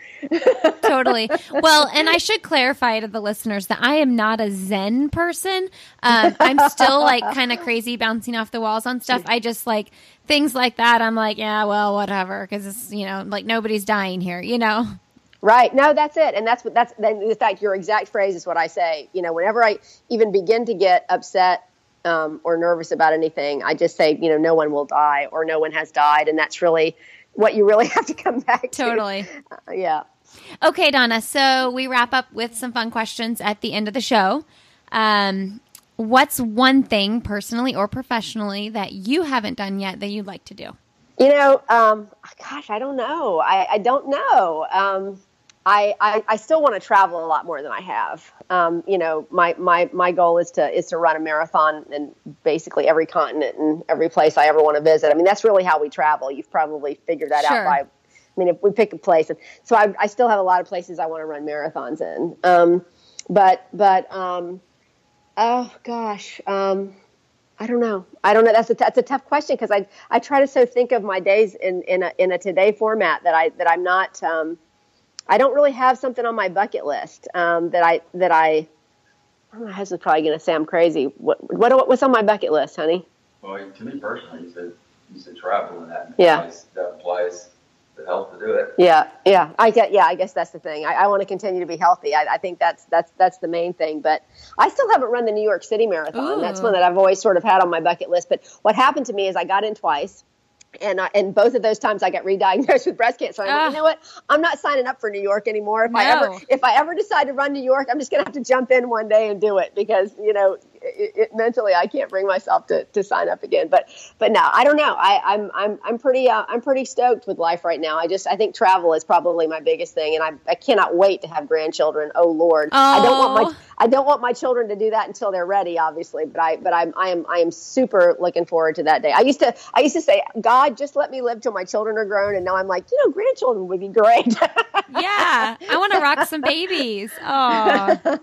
[SPEAKER 2] <laughs>
[SPEAKER 1] totally. Well, and I should clarify to the listeners that I am not a Zen person. Um, I'm still like kind of crazy, bouncing off the walls on stuff. I just like things like that, I'm like, yeah, well, whatever, because it's you know like nobody's dying here, you know.
[SPEAKER 2] Right. No, that's it, and that's what that's. In fact, your exact phrase is what I say. You know, whenever I even begin to get upset um, or nervous about anything, I just say, you know, no one will die or no one has died, and that's really what you really <laughs> have to come back
[SPEAKER 1] to. Totally.
[SPEAKER 2] Uh, yeah.
[SPEAKER 1] Okay, Donna. So we wrap up with some fun questions at the end of the show. Um, what's one thing personally or professionally that you haven't done yet that you'd like to do?
[SPEAKER 2] You know, um, gosh, I don't know. I, I don't know. Um, I, I, I, still want to travel a lot more than I have. Um, you know, my, my, my goal is to is to run a marathon in basically every continent and every place I ever want to visit. I mean, that's really how we travel. You've probably figured that sure. out by. I mean, if we pick a place, and so I, I still have a lot of places I want to run marathons in. Um, but but um, Oh gosh, um, I don't know. I don't know. That's a that's a tough question because I I try to so think of my days in in a in a today format that I that I'm not. Um, I don't really have something on my bucket list um, that I that I. My husband's probably going to say I'm crazy. What, what what's on my bucket list, honey?
[SPEAKER 3] Well, to me personally, you said you said travel, and that yeah. that applies the health to do it.
[SPEAKER 2] Yeah, yeah. I get. Yeah, I guess that's the thing. I, I want to continue to be healthy. I, I, think that's that's that's the main thing. But I still haven't run the New York City Marathon. Ooh. That's one that I've always sort of had on my bucket list. But what happened to me is I got in twice. And, I, and both of those times I got re-diagnosed <laughs> with breast cancer. I'm like, you ah. know what? I'm not signing up for New York anymore. If no. I ever if I ever decide to run New York, I'm just gonna have to jump in one day and do it because you know it, it, mentally I can't bring myself to, to sign up again. But but no, I don't know. I, I'm I'm I'm pretty uh, I'm pretty stoked with life right now. I just I think travel is probably my biggest thing, and I I cannot wait to have grandchildren. Oh Lord,
[SPEAKER 1] oh.
[SPEAKER 2] I don't want my I don't want my children to do that until they're ready, obviously. But I but I'm I am I am super looking forward to that day. I used to I used to say, God, just let me live till my children are grown, and now I'm like, you know, grandchildren would be great. <laughs>
[SPEAKER 1] yeah, I want to rock some babies. Oh,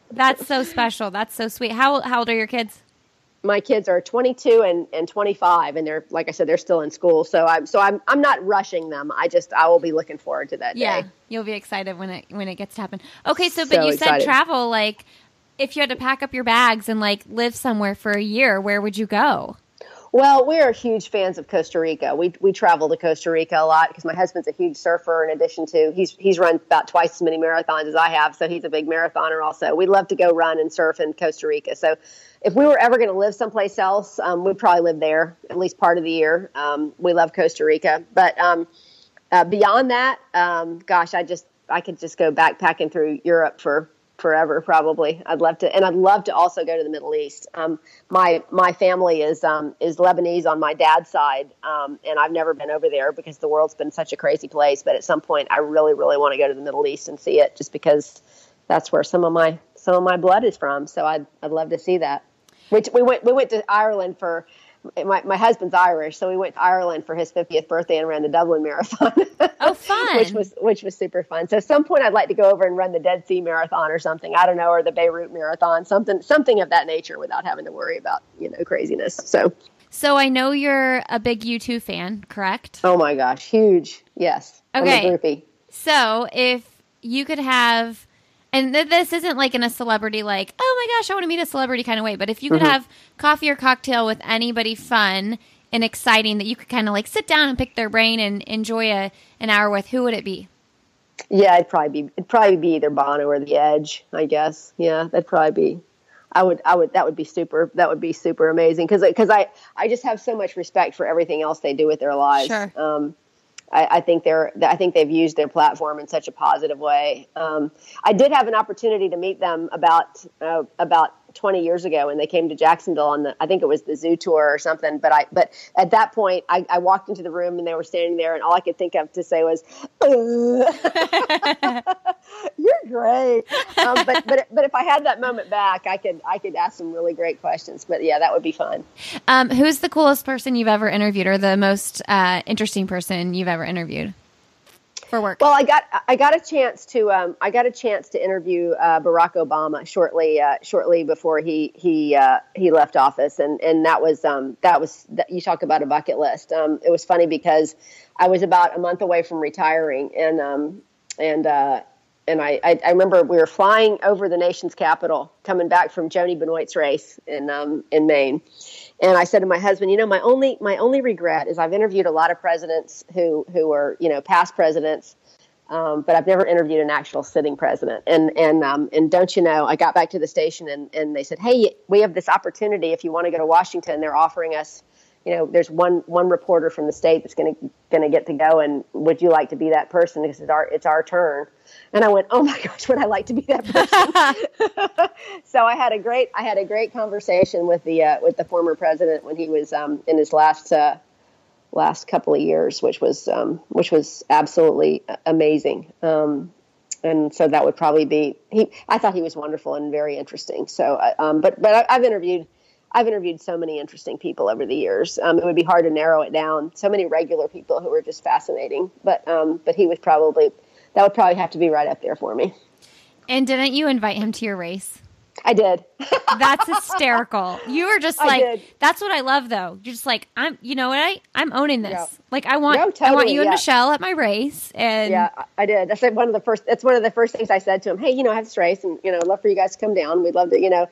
[SPEAKER 1] <laughs> that's so special. That's so sweet. How how old are your kids?
[SPEAKER 2] My kids are 22 and, and 25, and they're like I said, they're still in school. So I'm so I'm I'm not rushing them. I just I will be looking forward to that
[SPEAKER 1] yeah,
[SPEAKER 2] day.
[SPEAKER 1] you'll be excited when it when it gets to happen. Okay, so, so but you excited. said travel. Like, if you had to pack up your bags and like live somewhere for a year, where would you go?
[SPEAKER 2] Well, we are huge fans of Costa Rica. We we travel to Costa Rica a lot because my husband's a huge surfer. In addition to he's he's run about twice as many marathons as I have, so he's a big marathoner. Also, we'd love to go run and surf in Costa Rica. So, if we were ever going to live someplace else, um, we'd probably live there at least part of the year. Um, we love Costa Rica, but um, uh, beyond that, um, gosh, I just I could just go backpacking through Europe for forever probably. I'd love to and i'd love to also go to the middle east. Um, my my family is um, is lebanese on my dad's side um, and i've never been over there because the world's been such a crazy place but at some point i really really want to go to the middle east and see it just because that's where some of my some of my blood is from. So i'd i'd love to see that. Which we went we went to ireland for my, my husband's Irish, so we went to Ireland for his 50th birthday and ran the Dublin Marathon.
[SPEAKER 1] Oh, <laughs> fun!
[SPEAKER 2] which was which was super fun. So, at some point, I'd like to go over and run the Dead Sea Marathon or something. I don't know, or the Beirut Marathon, something something of that nature, without having to worry about you know craziness. So,
[SPEAKER 1] so I know you're a big U2 fan, correct?
[SPEAKER 2] Oh my gosh, huge! Yes.
[SPEAKER 1] Okay. So, if you could have and th- this isn't like in a celebrity like oh my gosh i want to meet a celebrity kind of way but if you could mm-hmm. have coffee or cocktail with anybody fun and exciting that you could kind of like sit down and pick their brain and enjoy a, an hour with who would it be
[SPEAKER 2] yeah it'd probably be it'd probably be either bono or the edge i guess yeah that'd probably be I would, I would, that would be super. That would be super amazing because, because I, I just have so much respect for everything else they do with their lives.
[SPEAKER 1] Sure.
[SPEAKER 2] Um, I, I, think they're I think they've used their platform in such a positive way. Um, I did have an opportunity to meet them about uh, about 20 years ago when they came to Jacksonville on the I think it was the zoo tour or something. But I but at that point I, I walked into the room and they were standing there and all I could think of to say was, <laughs> "You're great." Um, but but but if I had that moment back, I could I could ask some really great questions. But yeah, that would be fun.
[SPEAKER 1] Um, who's the coolest person you've ever interviewed, or the most uh, interesting person you've ever interviewed? For work?
[SPEAKER 2] Well, I got I got a chance to um, I got a chance to interview uh, Barack Obama shortly uh, shortly before he he uh, he left office, and and that was um, that was that, you talk about a bucket list. Um, it was funny because I was about a month away from retiring, and um, and uh, and I, I, I, remember we were flying over the nation's capital, coming back from Joni Benoit's race in um, in Maine, and I said to my husband, you know, my only my only regret is I've interviewed a lot of presidents who who are you know past presidents, um, but I've never interviewed an actual sitting president. And and um, and don't you know, I got back to the station and and they said, hey, we have this opportunity if you want to go to Washington. They're offering us you know, there's one one reporter from the state that's going to going to get to go, and would you like to be that person? Because it's our it's our turn. And I went, oh my <laughs> gosh, would I like to be that person? <laughs> so I had a great I had a great conversation with the uh, with the former president when he was um, in his last uh, last couple of years, which was um, which was absolutely amazing. Um, and so that would probably be he. I thought he was wonderful and very interesting. So, uh, um, but but I've interviewed I've interviewed so many interesting people over the years. Um, it would be hard to narrow it down. So many regular people who are just fascinating. But um, but he was probably that would probably have to be right up there for me.
[SPEAKER 1] And didn't you invite him to your race?
[SPEAKER 2] I did. <laughs>
[SPEAKER 1] that's hysterical. You were just like, that's what I love though. You're just like, I'm, you know what? I, I'm owning this. Yeah. Like I want, no, totally, I want you and Michelle at my race. And
[SPEAKER 2] yeah, I did. That's like one of the first, that's one of the first things I said to him. Hey, you know, I have this race and, you know, I'd love for you guys to come down. We'd love to, you know,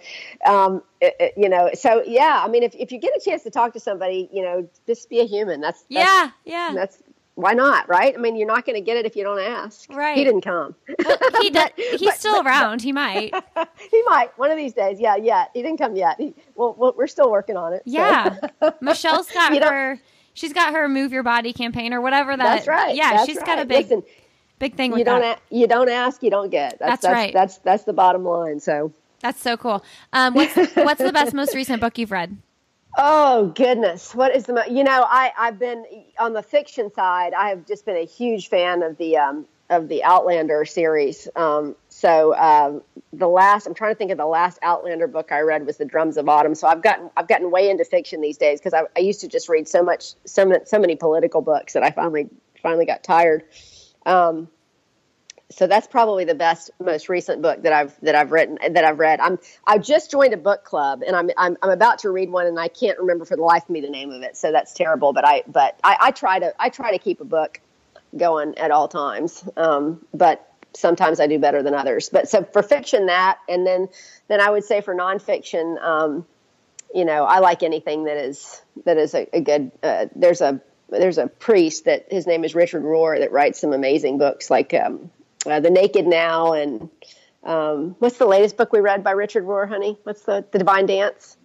[SPEAKER 2] um, it, it, you know, so yeah, I mean, if, if you get a chance to talk to somebody, you know, just be a human. That's, that's
[SPEAKER 1] yeah, yeah.
[SPEAKER 2] That's, why not? Right? I mean, you're not going to get it if you don't ask.
[SPEAKER 1] Right.
[SPEAKER 2] He didn't come.
[SPEAKER 1] Well, he <laughs> he's but, still but, around. he might. <laughs>
[SPEAKER 2] he might one of these days. Yeah, yeah. He didn't come yet. He, well, we're still working on it.
[SPEAKER 1] Yeah. So. <laughs> Michelle's got her. She's got her move your body campaign or whatever that.
[SPEAKER 2] That's right.
[SPEAKER 1] Yeah,
[SPEAKER 2] that's
[SPEAKER 1] she's
[SPEAKER 2] right.
[SPEAKER 1] got a big, Listen, big thing.
[SPEAKER 2] you don't. A, you don't ask, you don't get.
[SPEAKER 1] That's,
[SPEAKER 2] that's,
[SPEAKER 1] right.
[SPEAKER 2] That's that's the bottom line. So
[SPEAKER 1] That's so cool. Um, what's what's the best, most recent book you've read?
[SPEAKER 2] Oh goodness, what is the you know I I've been on the fiction side. I have just been a huge fan of the um, of the Outlander series. Um, so um, the last I'm trying to think of the last Outlander book I read was The Drums of Autumn. So I've gotten I've gotten way into fiction these days because I, I used to just read so much so so many political books that I finally finally got tired. Um, so that's probably the best, most recent book that I've that I've written that I've read. I'm I just joined a book club and I'm I'm, I'm about to read one and I can't remember for the life of me the name of it. So that's terrible. But I but I, I try to I try to keep a book going at all times. Um, but sometimes I do better than others. But so for fiction, that and then then I would say for nonfiction, um, you know, I like anything that is that is a, a good. Uh, there's a there's a priest that his name is Richard Rohr that writes some amazing books like. Um, uh, The Naked Now, and um, what's the latest book we read by Richard Rohr, honey? What's the The Divine Dance?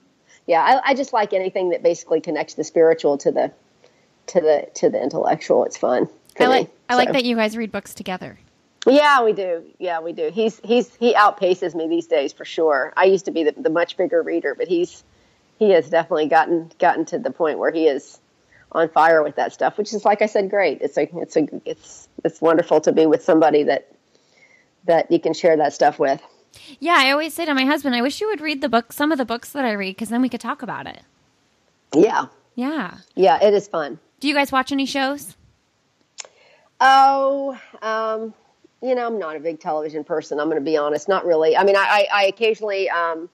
[SPEAKER 2] Yeah, I, I just like anything that basically connects the spiritual to the to the to the intellectual. It's fun.
[SPEAKER 1] I like me, I so. like that you guys read books together.
[SPEAKER 2] Yeah, we do. Yeah, we do. He's he's he outpaces me these days for sure. I used to be the, the much bigger reader, but he's he has definitely gotten gotten to the point where he is on fire with that stuff, which is like I said, great. It's a it's a it's it's wonderful to be with somebody that that you can share that stuff with.
[SPEAKER 1] Yeah, I always say to my husband, I wish you would read the book, some of the books that I read, because then we could talk about it.
[SPEAKER 2] Yeah.
[SPEAKER 1] Yeah.
[SPEAKER 2] Yeah, it is fun.
[SPEAKER 1] Do you guys watch any shows?
[SPEAKER 2] Oh, um, you know, I'm not a big television person. I'm going to be honest. Not really. I mean, I, I, I occasionally, um,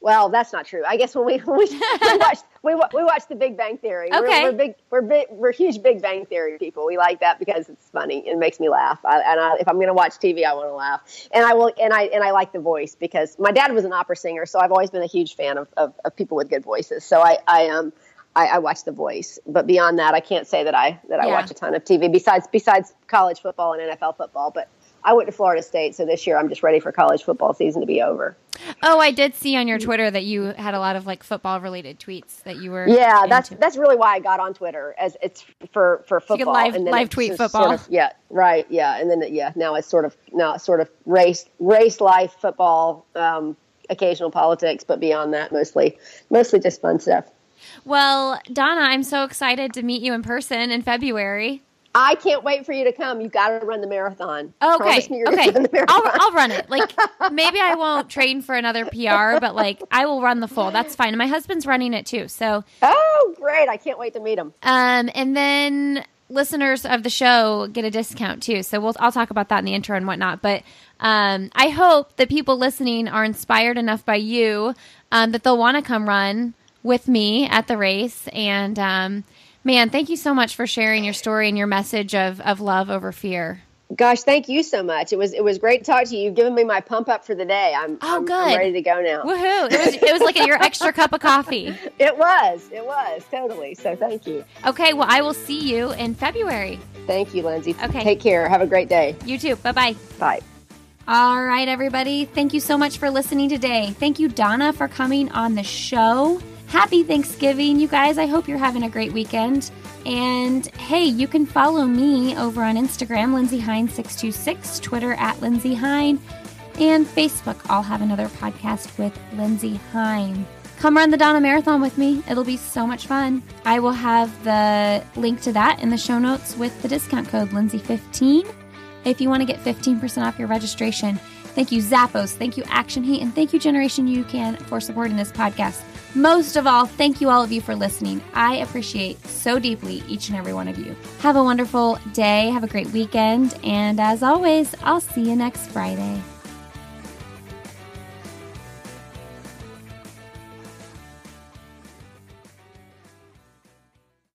[SPEAKER 2] well, that's not true. I guess when we, <laughs> we, we watch we we watch The Big Bang Theory.
[SPEAKER 1] Okay.
[SPEAKER 2] We're, we're big. We're big. We're huge Big Bang Theory people. We like that because it's funny. It makes me laugh. I, and I, if I'm going to watch TV, I want to laugh. And I will. And I and I like the voice because my dad was an opera singer, so I've always been a huge fan of, of, of people with good voices. So I I um I, I, watch The Voice, but beyond that, I can't say that I that I yeah. watch a ton of TV besides besides college football and NFL football. But I went to Florida State, so this year I'm just ready for college football season to be over.
[SPEAKER 1] Oh, I did see on your Twitter that you had a lot of like football related tweets that you were.
[SPEAKER 2] Yeah, into. that's that's really why I got on Twitter as it's for for football.
[SPEAKER 1] So live,
[SPEAKER 2] and
[SPEAKER 1] then live tweet football.
[SPEAKER 2] Sort of, yeah, right. Yeah, and then yeah, now it's sort of now it's sort of race race life football, um, occasional politics, but beyond that, mostly mostly just fun stuff.
[SPEAKER 1] Well, Donna, I'm so excited to meet you in person in February.
[SPEAKER 2] I can't wait for you to come. You've got to run the marathon.
[SPEAKER 1] Okay. okay. Marathon. I'll, I'll run it. <laughs> Like maybe I won't train for another PR, but like I will run the full. That's fine. my husband's running it too. So
[SPEAKER 2] Oh, great. I can't wait to meet him.
[SPEAKER 1] Um and then listeners of the show get a discount too. So we'll I'll talk about that in the intro and whatnot. But um I hope that people listening are inspired enough by you um that they'll want to come run with me at the race and um Man, thank you so much for sharing your story and your message of, of love over fear.
[SPEAKER 2] Gosh, thank you so much. It was it was great to talk to you. You've given me my pump up for the day. I'm
[SPEAKER 1] oh
[SPEAKER 2] I'm,
[SPEAKER 1] good.
[SPEAKER 2] I'm ready to go now.
[SPEAKER 1] Woohoo! It was it was like your extra cup of coffee. <laughs>
[SPEAKER 2] It was. It was totally. So thank you.
[SPEAKER 1] Okay. Well, I will see you in February.
[SPEAKER 2] Thank you, Lindsey.
[SPEAKER 1] Okay.
[SPEAKER 2] Take care. Have a great day.
[SPEAKER 1] You too. Bye bye.
[SPEAKER 2] Bye.
[SPEAKER 1] All right, everybody. Thank you so much for listening today. Thank you, Donna, for coming on the show. Happy Thanksgiving, you guys. I hope you're having a great weekend. And hey, you can follow me over on Instagram, Lindsey Hein626, Twitter at Lindsey Hein, and Facebook. I'll have another podcast with Lindsey Hein. Come run the Donna Marathon with me. It'll be so much fun. I will have the link to that in the show notes with the discount code Lindsey15 if you want to get 15% off your registration. Thank you, Zappos. Thank you, Action Heat. And thank you, Generation UCAN, for supporting this podcast. Most of all, thank you all of you for listening. I appreciate so deeply each and every one of you. Have a wonderful day, have a great weekend, and as always, I'll see you next Friday.